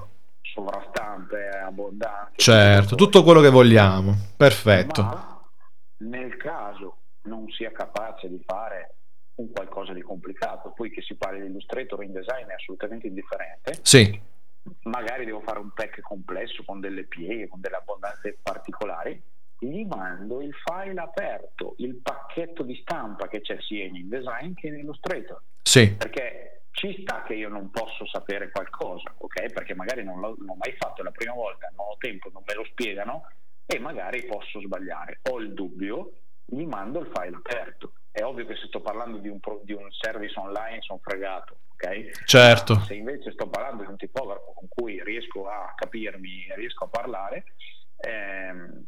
Sovrastampe, abbondante. certo, tutto quello che vogliamo. Perfetto. Ma nel caso non sia capace di fare un qualcosa di complicato, poi che si parli di Illustrator o InDesign è assolutamente indifferente. Sì, Magari devo fare un pack complesso con delle pieghe, con delle abbondanze particolari. Gli mando il file aperto, il pacchetto di stampa che c'è sia in InDesign che in Illustrator. sì, Perché ci sta che io non posso sapere qualcosa, ok? Perché magari non l'ho, non ho mai fatto la prima volta, non ho tempo, non me lo spiegano e magari posso sbagliare. Ho il dubbio, gli mando il file aperto. È ovvio che se sto parlando di un, pro- di un service online sono fregato, ok? Certo. Ma se invece sto parlando di un tipografo con cui riesco a capirmi, riesco a parlare, ehm,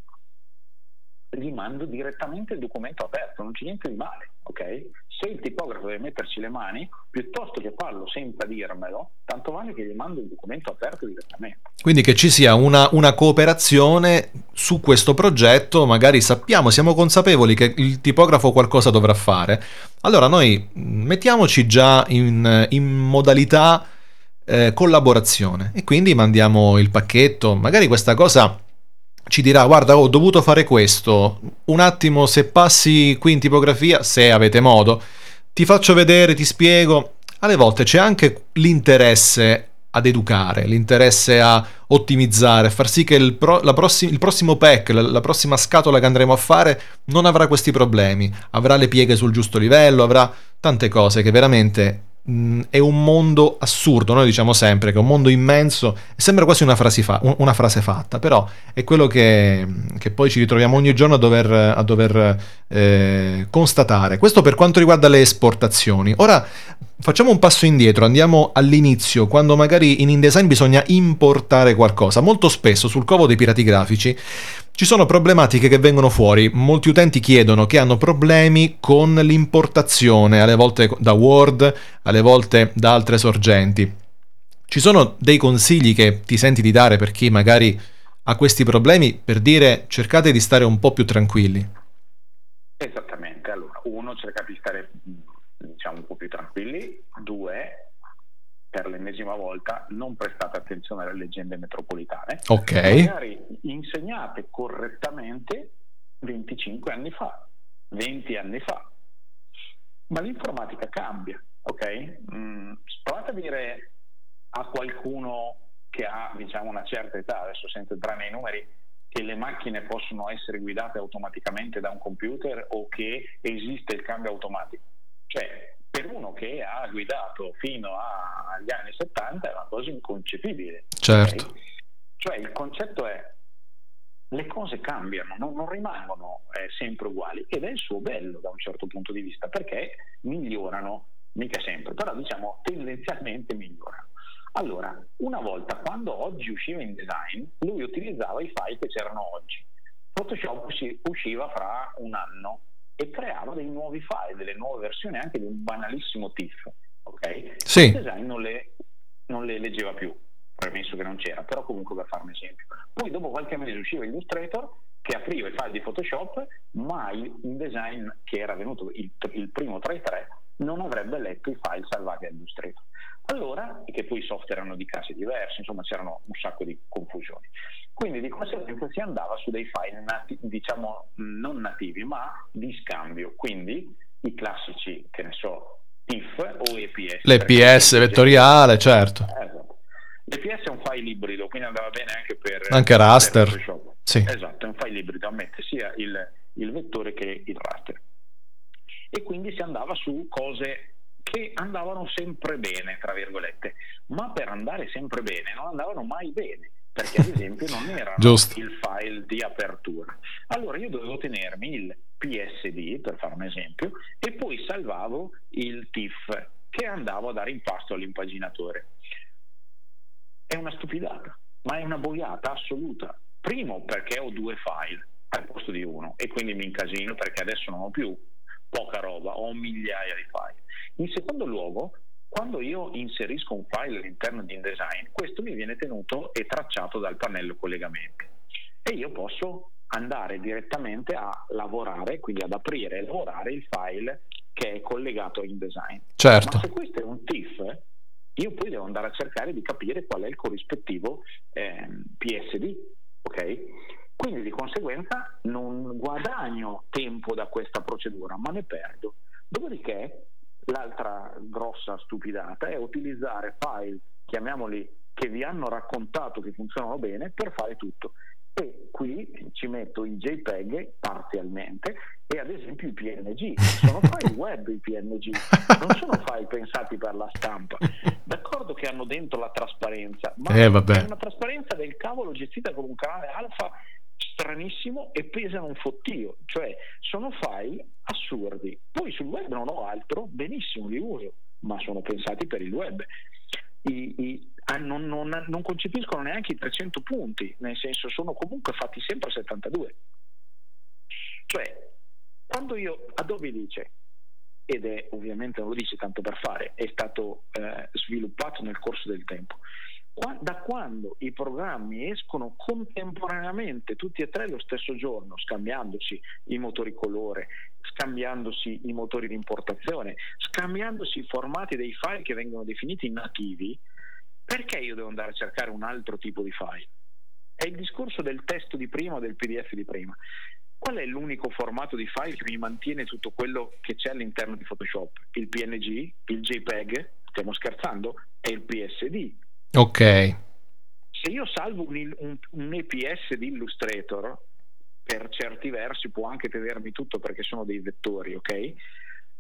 gli mando direttamente il documento aperto, non c'è niente di male, ok? Se il tipografo deve metterci le mani, piuttosto che farlo senza dirmelo, tanto vale che gli mando il documento aperto direttamente. Quindi che ci sia una, una cooperazione su questo progetto, magari sappiamo, siamo consapevoli che il tipografo qualcosa dovrà fare. Allora noi mh, mettiamoci già in, in modalità eh, collaborazione e quindi mandiamo il pacchetto. Magari questa cosa ci dirà guarda ho dovuto fare questo, un attimo se passi qui in tipografia, se avete modo, ti faccio vedere, ti spiego. Alle volte c'è anche l'interesse ad educare, l'interesse a ottimizzare, far sì che il, pro- la prossi- il prossimo pack, la, la prossima scatola che andremo a fare non avrà questi problemi, avrà le pieghe sul giusto livello, avrà tante cose che veramente mh, è un mondo assurdo. Noi diciamo sempre che è un mondo immenso sembra quasi una frase, fa- un- una frase fatta, però è quello che, che poi ci ritroviamo ogni giorno a dover, a dover eh, constatare. Questo per quanto riguarda le esportazioni. Ora facciamo un passo indietro, andiamo all'inizio, quando magari in InDesign bisogna importare qualcosa. Molto spesso sul covo dei pirati grafici ci sono problematiche che vengono fuori. Molti utenti chiedono che hanno problemi con l'importazione, alle volte da Word, alle volte da altre sorgenti. Ci sono dei consigli che ti senti di dare per chi magari ha questi problemi per dire cercate di stare un po' più tranquilli. Esattamente, allora, uno, cercate di stare diciamo un po' più tranquilli, due, per l'ennesima volta, non prestate attenzione alle leggende metropolitane. Ok. Magari insegnate correttamente 25 anni fa, 20 anni fa, ma l'informatica cambia, ok? Mm, provate a dire a qualcuno che ha diciamo una certa età, adesso senza entrare nei numeri, che le macchine possono essere guidate automaticamente da un computer o che esiste il cambio automatico. Cioè, per uno che ha guidato fino a- agli anni 70 è una cosa inconcepibile. Certo. ok? Cioè, il concetto è le cose cambiano, non, non rimangono eh, sempre uguali ed è il suo bello da un certo punto di vista perché migliorano, mica sempre, però diciamo tendenzialmente migliorano. Allora, una volta quando oggi usciva InDesign, lui utilizzava i file che c'erano oggi. Photoshop usci- usciva fra un anno e creava dei nuovi file, delle nuove versioni anche di un banalissimo TIFF. Ok? Sì. InDesign non le, non le leggeva più, premesso che non c'era, però comunque per fare un esempio. Poi dopo qualche mese usciva Illustrator che apriva i file di Photoshop, ma il InDesign che era venuto il, il primo tra i tre non avrebbe letto i file salvati a Illustrator. Allora, che poi i software erano di casi diversi, insomma c'erano un sacco di confusioni. Quindi di conseguenza si andava su dei file nati- diciamo non nativi, ma di scambio, quindi i classici, che ne so, TIFF o EPS. L'EPS vettoriale, certo. Esatto. L'EPS è un file ibrido, quindi andava bene anche per Anche raster. Sì. Esatto, è un file ibrido, ammette sia il, il vettore che il raster. E quindi si andava su cose che andavano sempre bene, tra virgolette, ma per andare sempre bene non andavano mai bene, perché ad esempio non erano Giusto. il file di apertura. Allora io dovevo tenermi il PSD, per fare un esempio, e poi salvavo il TIFF che andavo a dare in pasto all'impaginatore. È una stupidata, ma è una boiata assoluta. Primo perché ho due file al posto di uno e quindi mi incasino perché adesso non ho più poca roba, ho migliaia di file. In secondo luogo, quando io inserisco un file all'interno di InDesign, questo mi viene tenuto e tracciato dal pannello collegamenti e io posso andare direttamente a lavorare, quindi ad aprire e lavorare il file che è collegato a InDesign. Certo. Ma se questo è un TIFF, io poi devo andare a cercare di capire qual è il corrispettivo ehm, PSD, ok? Quindi di conseguenza non guadagno tempo da questa procedura, ma ne perdo. Dopodiché l'altra grossa stupidata è utilizzare file, chiamiamoli, che vi hanno raccontato che funzionano bene per fare tutto. E qui ci metto i JPEG parzialmente e ad esempio i PNG. Sono file web i PNG, non sono file pensati per la stampa. D'accordo che hanno dentro la trasparenza, ma Eh, è una trasparenza del cavolo gestita con un canale alfa stranissimo e pesano un fottio, cioè sono file assurdi. Poi sul web non ho altro, benissimo li uso, ma sono pensati per il web. I- i- ah, non, non- non concepiscono neanche i 300 punti, nel senso sono comunque fatti sempre a 72. Cioè, quando io Adobe dice, ed è ovviamente non lo dice tanto per fare, è stato eh, sviluppato nel corso del tempo, da quando i programmi escono contemporaneamente tutti e tre lo stesso giorno, scambiandosi i motori colore, scambiandosi i motori di importazione, scambiandosi i formati dei file che vengono definiti nativi, perché io devo andare a cercare un altro tipo di file? È il discorso del testo di prima o del PDF di prima. Qual è l'unico formato di file che mi mantiene tutto quello che c'è all'interno di Photoshop? Il PNG, il JPEG, stiamo scherzando, e il PSD. Ok. Se io salvo un, un- un EPS di Illustrator, per certi versi può anche tenermi tutto perché sono dei vettori, ok?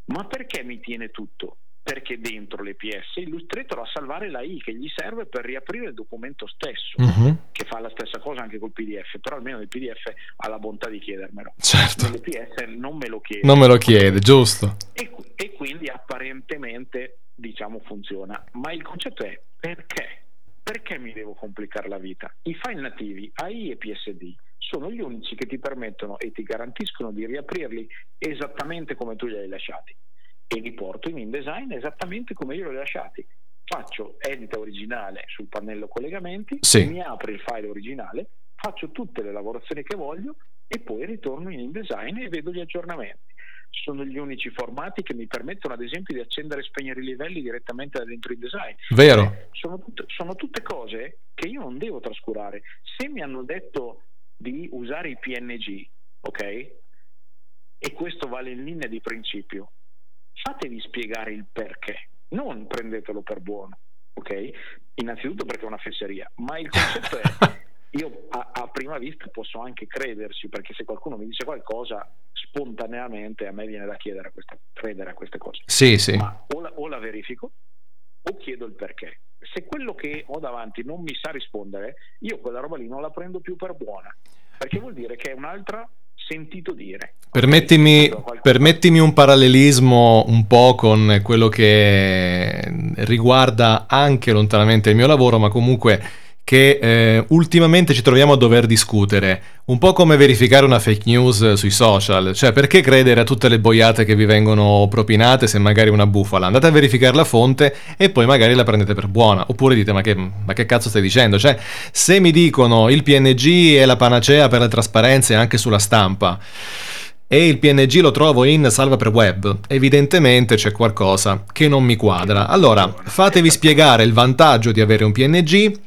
Ma perché mi tiene tutto? Perché dentro l'EPS Illustrator va a salvare la I che gli serve per riaprire il documento stesso, Mhm. che fa la stessa cosa anche col PDF, però almeno il PDF ha la bontà di chiedermelo. Certo. Nell'EPS non me lo chiede. Non me lo chiede, giusto? E, e quindi apparentemente diciamo funziona ma il concetto è perché? Perché mi devo complicare la vita? I file nativi AI e PSD sono gli unici che ti permettono e ti garantiscono di riaprirli esattamente come tu li hai lasciati. E li porto in InDesign esattamente come io li ho lasciati. Faccio edita originale sul pannello collegamenti Sì. mi apre il file originale faccio tutte le lavorazioni che voglio e poi ritorno in InDesign e vedo gli aggiornamenti sono gli unici formati che mi permettono ad esempio di accendere e spegnere i livelli direttamente da dentro il design. Vero. Cioè, sono, tutte, sono tutte cose che io non devo trascurare. Se mi hanno detto di usare i PNG, ok? E questo vale in linea di principio, fatevi spiegare il perché, non prendetelo per buono, ok? Innanzitutto perché è una fesseria, ma il concetto è io a, a prima vista posso anche crederci perché se qualcuno mi dice qualcosa spontaneamente a me viene da chiedere a questa, credere a queste cose Sì, sì. ma o la, o la verifico o chiedo il perché se quello che ho davanti non mi sa rispondere io quella roba lì non la prendo più per buona perché vuol dire che è un'altra sentito dire. Permettimi, permettimi un parallelismo un po' con quello che riguarda anche lontanamente il mio lavoro, ma comunque che eh, ultimamente ci troviamo a dover discutere, un po' come verificare una fake news sui social, cioè perché credere a tutte le boiate che vi vengono propinate se magari è una bufala? Andate a verificare la fonte e poi magari la prendete per buona, oppure dite ma che, ma che cazzo stai dicendo? Cioè se mi dicono il PNG è la panacea per le trasparenze anche sulla stampa, e il PNG lo trovo in salva per web, evidentemente c'è qualcosa che non mi quadra. Allora, fatevi spiegare il vantaggio di avere un PNG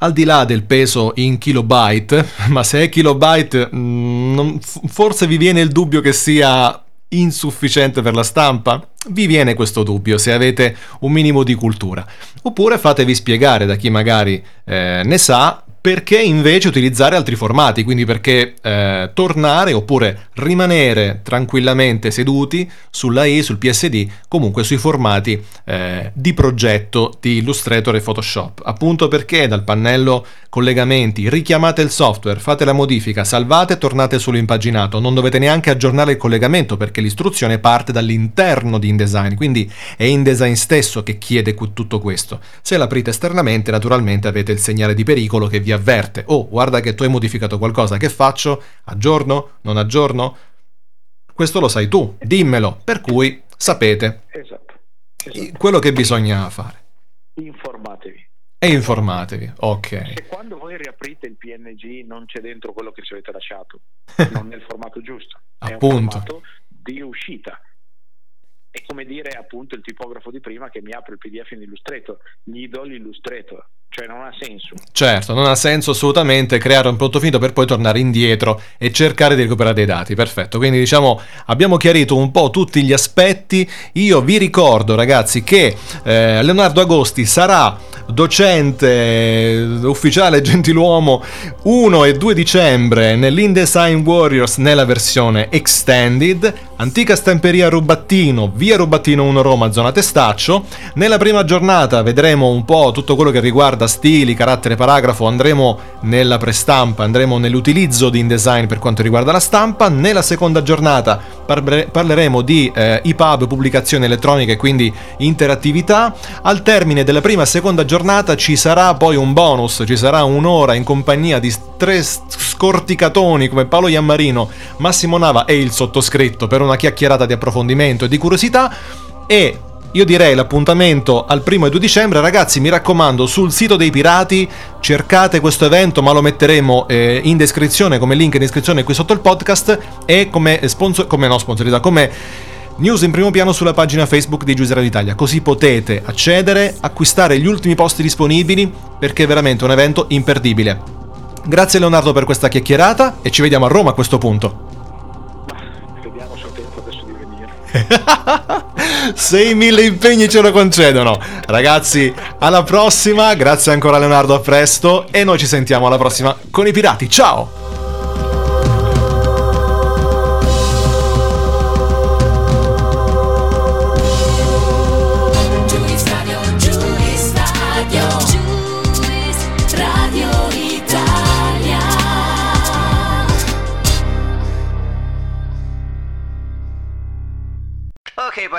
al di là del peso in kilobyte, ma se è kilobyte, non, forse vi viene il dubbio che sia insufficiente per la stampa? Vi viene questo dubbio se avete un minimo di cultura. Oppure fatevi spiegare da chi magari eh, ne sa perché invece utilizzare altri formati, quindi perché eh, tornare oppure rimanere tranquillamente seduti sulla I, sul PSD, comunque sui formati eh, di progetto di Illustrator e Photoshop. Appunto perché dal pannello collegamenti richiamate il software, fate la modifica, salvate e tornate sull'impaginato, non dovete neanche aggiornare il collegamento perché l'istruzione parte dall'interno di InDesign, quindi è InDesign stesso che chiede tutto questo. Se l'aprite esternamente naturalmente avete il segnale di pericolo che vi vi avverte, oh guarda che tu hai modificato qualcosa, che faccio? Aggiorno? Non aggiorno? Questo lo sai tu, dimmelo, per cui sapete esatto, esatto. quello che bisogna fare. Informatevi. E informatevi, ok. Se quando voi riaprite il PNG non c'è dentro quello che ci avete lasciato, non il formato giusto, è Appunto. un formato di uscita. È come dire appunto il tipografo di prima che mi apre il PDF in Illustrator, gli do l'Illustrator, cioè non ha senso. Certo, non ha senso assolutamente creare un prodotto finito per poi tornare indietro e cercare di recuperare dei dati. Perfetto, quindi diciamo abbiamo chiarito un po' tutti gli aspetti. Io vi ricordo ragazzi che eh, Leonardo Agosti sarà docente eh, ufficiale gentiluomo 1 e 2 dicembre nell'InDesign Warriors nella versione extended, antica stamperia Rubattino, via Rubattino 1 Roma, zona Testaccio. Nella prima giornata vedremo un po' tutto quello che riguarda stili, carattere, paragrafo, andremo nella prestampa, andremo nell'utilizzo di InDesign per quanto riguarda la stampa. Nella seconda giornata parleremo di eh, EPUB, pubblicazioni elettroniche, quindi interattività. Al termine della prima e seconda giornata ci sarà poi un bonus, ci sarà un'ora in compagnia di tre scorticatoni come Paolo Iammarino, Massimo Nava e il sottoscritto per una chiacchierata di approfondimento e di curiosità e io direi l'appuntamento al primo e 2 dicembre, ragazzi mi raccomando sul sito dei pirati cercate questo evento ma lo metteremo eh, in descrizione come link in descrizione qui sotto il podcast e come sponsor, come no come news in primo piano sulla pagina Facebook di Giuseppe d'Italia, così potete accedere, acquistare gli ultimi posti disponibili perché è veramente un evento imperdibile. Grazie Leonardo per questa chiacchierata e ci vediamo a Roma a questo punto. Vediamo se ho tempo adesso di venire. 6.000 impegni ce lo concedono. Ragazzi, alla prossima. Grazie ancora Leonardo, a presto. E noi ci sentiamo alla prossima con i pirati. Ciao!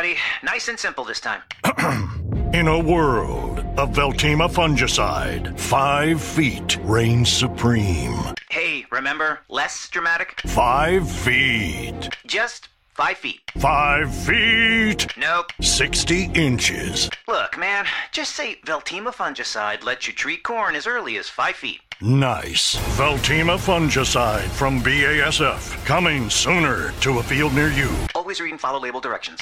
Buddy. Nice and simple this time. In a world of Veltima fungicide, five feet reigns supreme. Hey, remember, less dramatic? Five feet. Just five feet. Five feet. Nope. 60 inches. Look, man, just say Veltima fungicide lets you treat corn as early as five feet. Nice. Veltima fungicide from BASF. Coming sooner to a field near you. Always read and follow label directions.